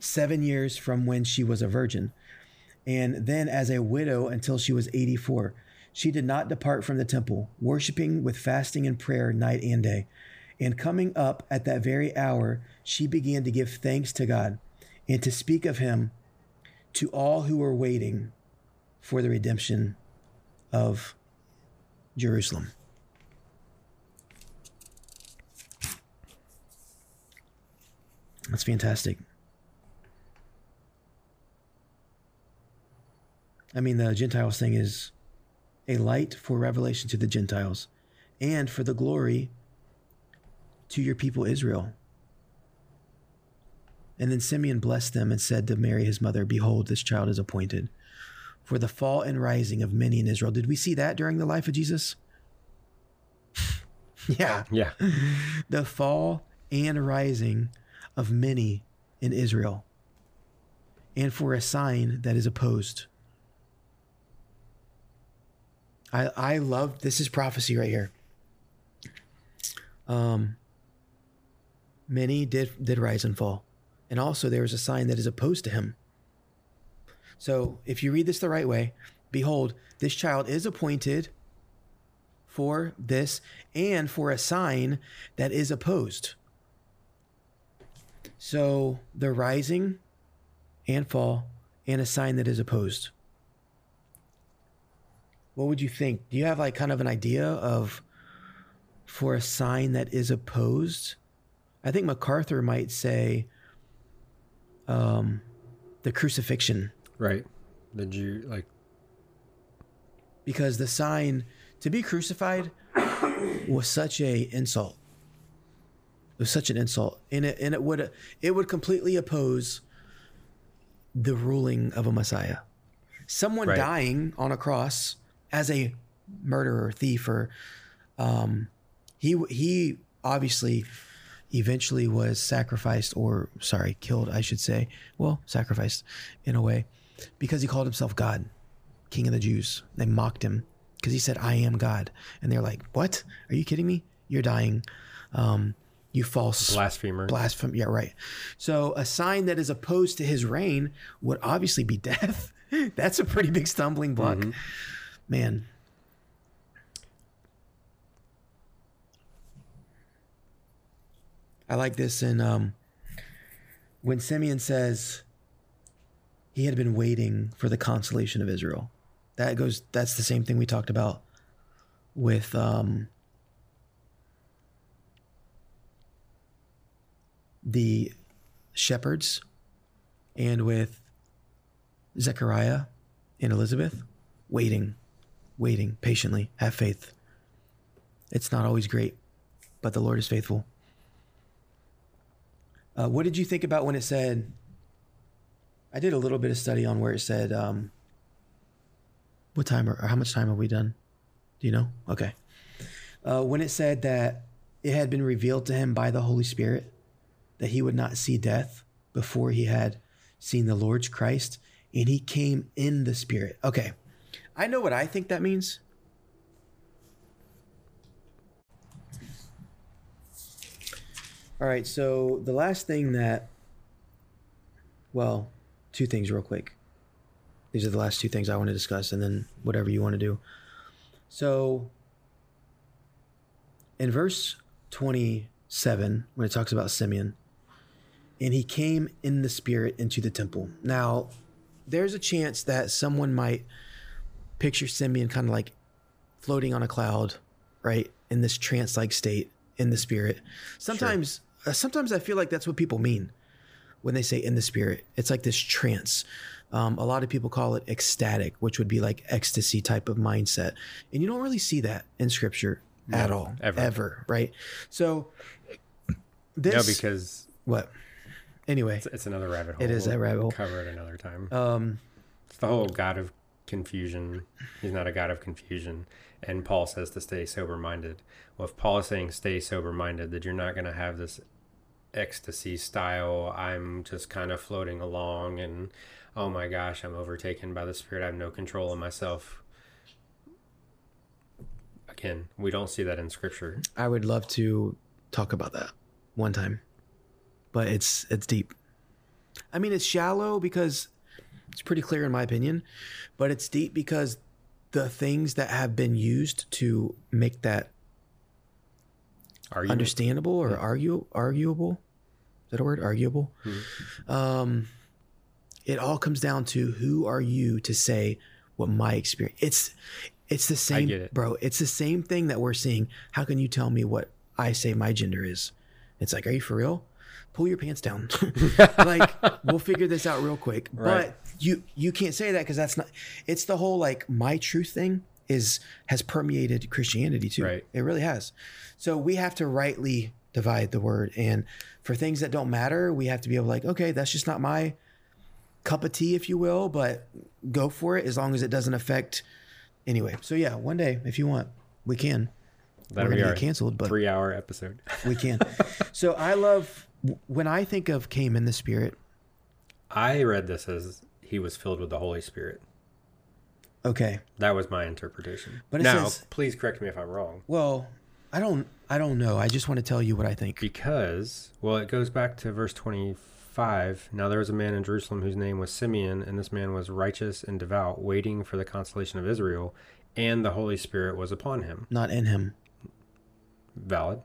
seven years from when she was a virgin, and then as a widow until she was 84. She did not depart from the temple, worshiping with fasting and prayer night and day. And coming up at that very hour, she began to give thanks to God and to speak of him to all who are waiting for the redemption of Jerusalem. That's fantastic. I mean, the Gentiles thing is a light for revelation to the Gentiles and for the glory to your people Israel. And then Simeon blessed them and said to Mary, his mother, Behold, this child is appointed for the fall and rising of many in Israel. Did we see that during the life of Jesus? (laughs) yeah. Yeah. (laughs) The fall and rising of many in Israel, and for a sign that is opposed. I I love this is prophecy right here. Um many did did rise and fall. And also there is a sign that is opposed to him. So if you read this the right way, behold, this child is appointed for this and for a sign that is opposed. So the rising and fall and a sign that is opposed. What would you think? Do you have like kind of an idea of for a sign that is opposed? I think MacArthur might say um, the crucifixion Right. The Jew, like, because the sign to be crucified was such a insult. It was such an insult, and it and it would it would completely oppose the ruling of a Messiah. Someone Right. dying on a cross as a murderer, thief, or um, he he obviously eventually was sacrificed or sorry killed i should say. Well sacrificed in a way because he called himself god king of the jews. They mocked him because he said i am god. And they're like what? Are you kidding me? You're dying. Um, you false blasphemer. blasphemy yeah right. So a sign that is opposed to his reign would obviously be (laughs) death. That's a pretty big stumbling block. Man i like this in um, when simeon says he had been waiting for the consolation of israel that goes that's the same thing we talked about with um, the shepherds and with Zechariah and Elizabeth, waiting, waiting patiently, have faith. It's not always great, but the Lord is faithful. Uh, what did you think about when it said? I did a little bit of study on where it said, um, what time or, how much time have we done? Do you know? Okay. Uh, when it said that it had been revealed to him by the Holy Spirit that he would not see death before he had seen the Lord's Christ, and he came in the Spirit. Okay. I know what I think that means. All right, so the last thing that, well, two things real quick. These are the last two things I want to discuss, and then whatever you want to do. So, in verse 27, when it talks about Simeon, and he came in the spirit into the temple. Now, there's a chance that someone might picture Simeon kind of like floating on a cloud, right? In this trance like state in the spirit. Sometimes, sometimes I feel like that's what people mean when they say in the spirit. It's like this trance. Um, a lot of people call it ecstatic, which would be like ecstasy type of mindset. And you don't really see that in scripture at all, ever. ever, right? So, this, No, because what? Anyway, it's, it's another rabbit hole. It is a We'll rabbit hole. Cover it another time. um, It's the whole God of confusion. He's not a God of confusion. And Paul says to stay sober minded. Well, if Paul is saying stay sober minded, that you're not going to have this ecstasy style, I'm just kind of floating along and oh my gosh, I'm overtaken by the Spirit. I have no control of myself. Again, we don't see that in Scripture. I would love to talk about that one time, but it's it's deep. I mean, it's shallow because it's pretty clear in my opinion, but it's deep because the things that have been used to make that Are understandable or argue arguable that a word arguable Hmm. um it all comes down to who are you to say what my experience it's it's the same it. bro it's the same thing that we're seeing how can you tell me what i say my gender is it's like are you for real pull your pants down (laughs) like we'll figure this out real quick Right. but you you can't say that because that's not it's the whole like my truth thing is has permeated christianity too Right. it really has so we have to rightly divide the word and for things that don't matter we have to be able to like okay that's just not my cup of tea if you will but go for it as long as it doesn't affect anyway so yeah one day if you want we can That'll we're be gonna get canceled but three hour episode. (laughs) we can (laughs) so i love when i think of came in the spirit I read this as he was filled with the Holy Spirit. okay That was my interpretation. But it now, says- please correct me if I'm wrong. well i don't i don't know i just want to tell you what i think Because, well, it goes back to verse 25. Now there was a man in Jerusalem whose name was Simeon, and this man was righteous and devout, waiting for the consolation of Israel, and the Holy Spirit was upon him. not in him Valid.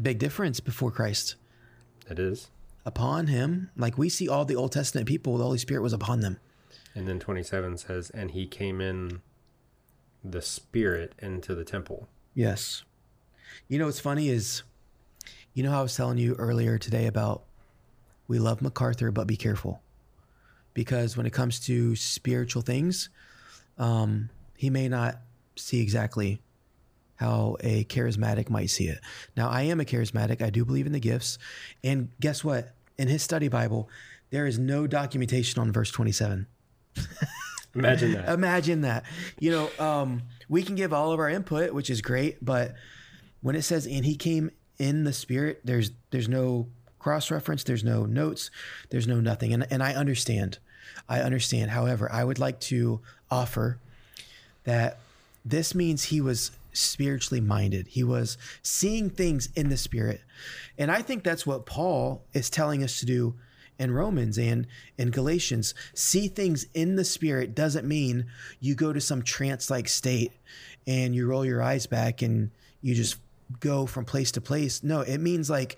big difference before christ It is. upon him like we see all the old testament people the holy spirit was upon them And then 27 says, and he came in the Spirit into the temple. Yes. You know what's funny is, you know how I was telling you earlier today about we love MacArthur, but be careful. Because when it comes to spiritual things, um, he may not see exactly how a charismatic might see it. Now, I am a charismatic. I do believe in the gifts. And guess what? In his study Bible, there is no documentation on verse 27. (laughs) Imagine that. (laughs) Imagine that. You know, um, we can give all of our input, which is great, but when it says and he came in the spirit, there's there's no cross reference, there's no notes, there's no nothing. And and I understand. I understand. However, I would like to offer that this means he was spiritually minded. He was seeing things in the spirit. And I think that's what Paul is telling us to do in Romans and in Galatians. See things in the spirit doesn't mean you go to some trance like state and you roll your eyes back and you just go from place to place. No, it means like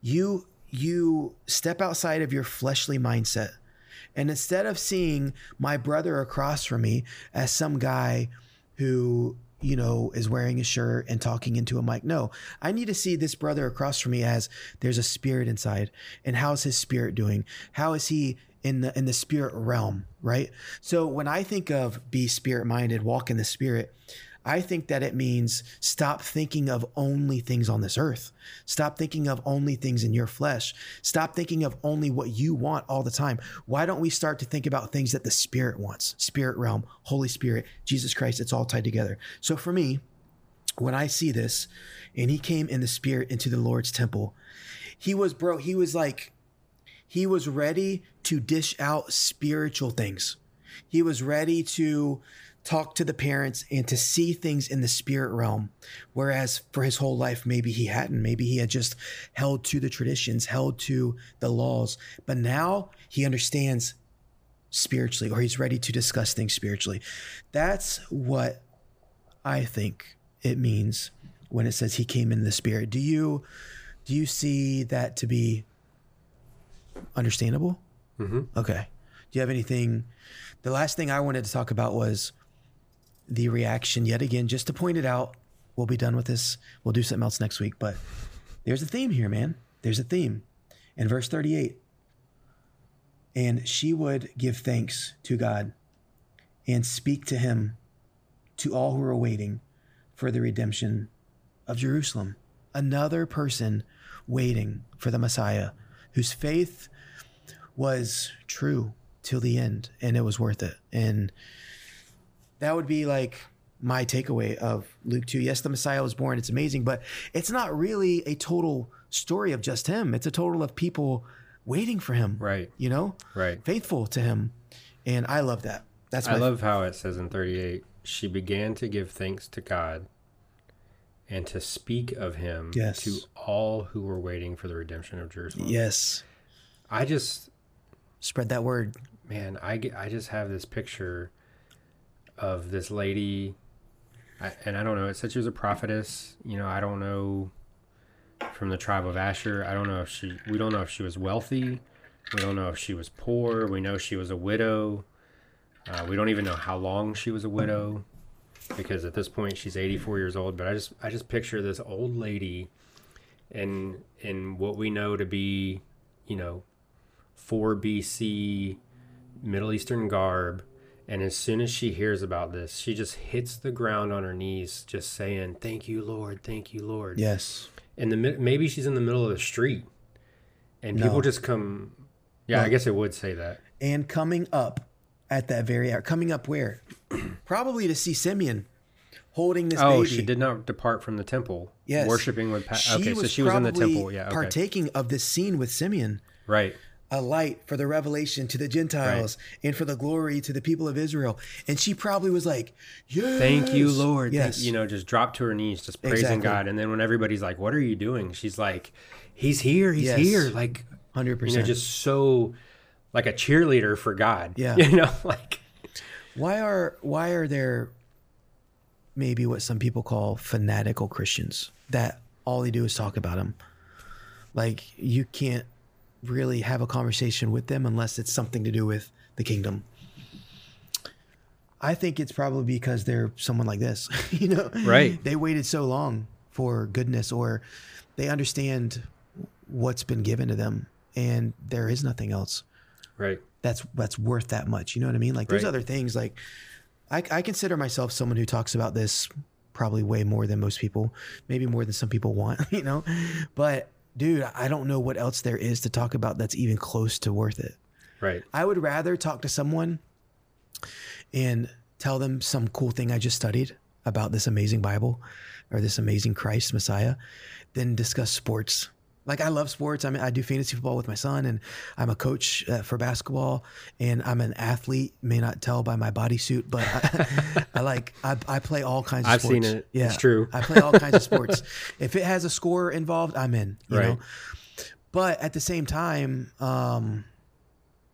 you you step outside of your fleshly mindset. And instead of seeing my brother across from me as some guy who you know, is wearing a shirt and talking into a mic. No, I need to see this brother across from me as there's a spirit inside. And how's his spirit doing? How is he in the in the spirit realm, right? So when I think of be spirit minded, walk in the spirit, I think that it means stop thinking of only things on this earth. Stop thinking of only things in your flesh. Stop thinking of only what you want all the time. Why don't we start to think about things that the Spirit wants? Spirit realm, Holy Spirit, Jesus Christ, it's all tied together. So for me, when I see this, and he came in the Spirit into the Lord's temple, he was, bro, he was like, he was ready to dish out spiritual things. He was ready to talk to the parents and to see things in the spirit realm. Whereas for his whole life, maybe he hadn't. Maybe he had just held to the traditions, held to the laws. But now he understands spiritually, or he's ready to discuss things spiritually. That's what I think it means when it says he came in the spirit. Do you do you see that to be understandable? Mm-hmm. Okay. Do you have anything? The last thing I wanted to talk about was the reaction yet again, just to point it out. We'll be done with this. We'll do something else next week. But there's a theme here, man. There's a theme. In verse 38, and she would give thanks to God and speak to him to all who are waiting for the redemption of Jerusalem. Another person waiting for the Messiah whose faith was true till the end and it was worth it. And that would be like my takeaway of Luke 2. Yes, the Messiah was born. It's amazing, but it's not really a total story of just him. It's a total of people waiting for him. Right. You know? Right. Faithful to him. And I love that. That's I love how it says in 38 she began to give thanks to God and to speak of him Yes. to all who were waiting for the redemption of Jerusalem. Yes. I just Spread that word. man, I get, I just have this picture of this lady, I, and I don't know. It said she was a prophetess. You know, I don't know from the tribe of Asher. I don't know if she. We don't know if she was wealthy. We don't know if she was poor. We know she was a widow. Uh, we don't even know how long she was a widow, because at this point she's 84 years old. But I just I just picture this old lady, in in what we know to be, you know, 4 BC Middle Eastern garb. And as soon as she hears about this, she just hits the ground on her knees, just saying, "Thank you, Lord. Thank you, Lord." Yes. And the maybe she's in the middle of the street, and people just come. Yeah, I guess it would say that. And coming up at that very hour, coming up where? (clears throat) Probably to see Simeon holding this Oh, baby. she did not depart from the temple. Yes. worshiping with. Pa- okay, so she was in the temple. Yeah, okay, Partaking of this scene with Simeon. right. A light for the revelation to the Gentiles and for the glory to the people of Israel. And she probably was like, yes. Thank you, Lord. Thank- Yes. you know, just drop to her knees, just praising Exactly. God. And then when everybody's like, "What are you doing?" She's like, "He's here. He's Yes. here." Like 100%. you know, just so like a cheerleader for God. Yeah. (laughs) you know, like why are why are there maybe what some people call fanatical Christians that all they do is talk about him? Like you can't really have a conversation with them unless it's something to do with the kingdom. I think it's probably because they're someone like this, (laughs) you know. Right. They waited so long for goodness or they understand what's been given to them and there is nothing else Right. that's that's worth that much. You know what I mean? Like there's Right. other things like I, I consider myself someone who talks about this probably way more than most people, maybe more than some people want, (laughs) you know. But dude, I don't know what else there is to talk about that's even close to worth it. Right. I would rather talk to someone and tell them some cool thing I just studied about this amazing Bible or this amazing Christ Messiah than discuss sports. Like I love sports. I mean, I do fantasy football with my son, and I'm a coach uh, for basketball, and I'm an athlete. May not tell by my bodysuit, but I, (laughs) I like I, I play all kinds of I've sports. seen it. Yeah, It's true. I play all kinds of sports. (laughs) If it has a score involved, I'm in. You Right. know, but at the same time, um,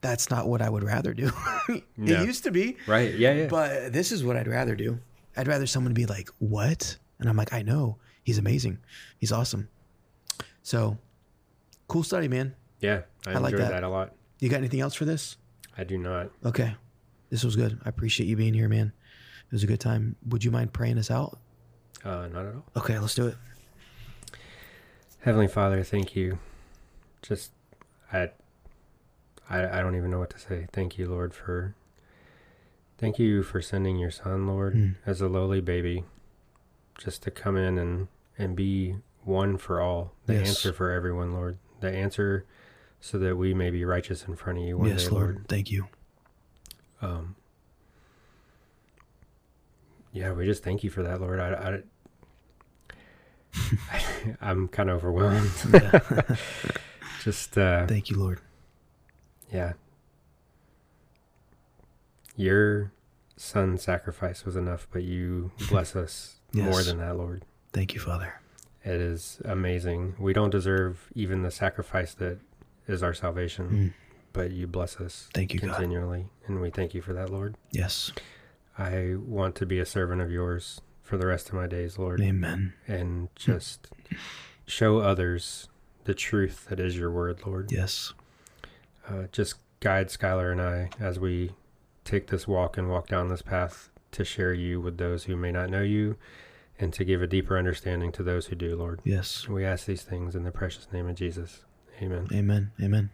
that's not what I would rather do. No. (laughs) It used to be, Right. Yeah. Yeah. but this is what I'd rather do. I'd rather someone be like, "What?" and I'm like, "I know. He's amazing. He's awesome." So, cool study, man. yeah. I, I like that. that. a lot. You got anything else for this? I do not. Okay. This was good. I appreciate you being here, man. It was a good time. Would you mind praying us out? Uh, not at all. Okay, let's do it. Heavenly Father, thank you. Just, I, I, I don't even know what to say. Thank you, Lord, for, thank you for sending your son, Lord, Mm. as a lowly baby, just to come in and, and be one for all, the Yes. answer for everyone, Lord, the answer so that we may be righteous in front of you one yes, day, Lord. Lord. Thank you. Um, yeah, we just thank you for that, Lord. I, I, (laughs) I'm kind of overwhelmed. (laughs) Just, uh, Thank you, Lord. yeah. Your son's sacrifice was enough, but you bless us (laughs) more than that, Lord. Thank you, Father. It is amazing. We don't deserve even the sacrifice that is our salvation, Mm. but you bless us Thank you, God. continually, and we thank you for that, Lord. Yes. I want to be a servant of yours for the rest of my days, Lord, Amen. and just show others the truth that is your word, Lord. Yes. Uh, just guide Skylar and I as we take this walk and walk down this path to share you with those who may not know you and to give a deeper understanding to those who do, Lord. Yes. We ask these things in the precious name of Jesus. Amen. Amen. Amen.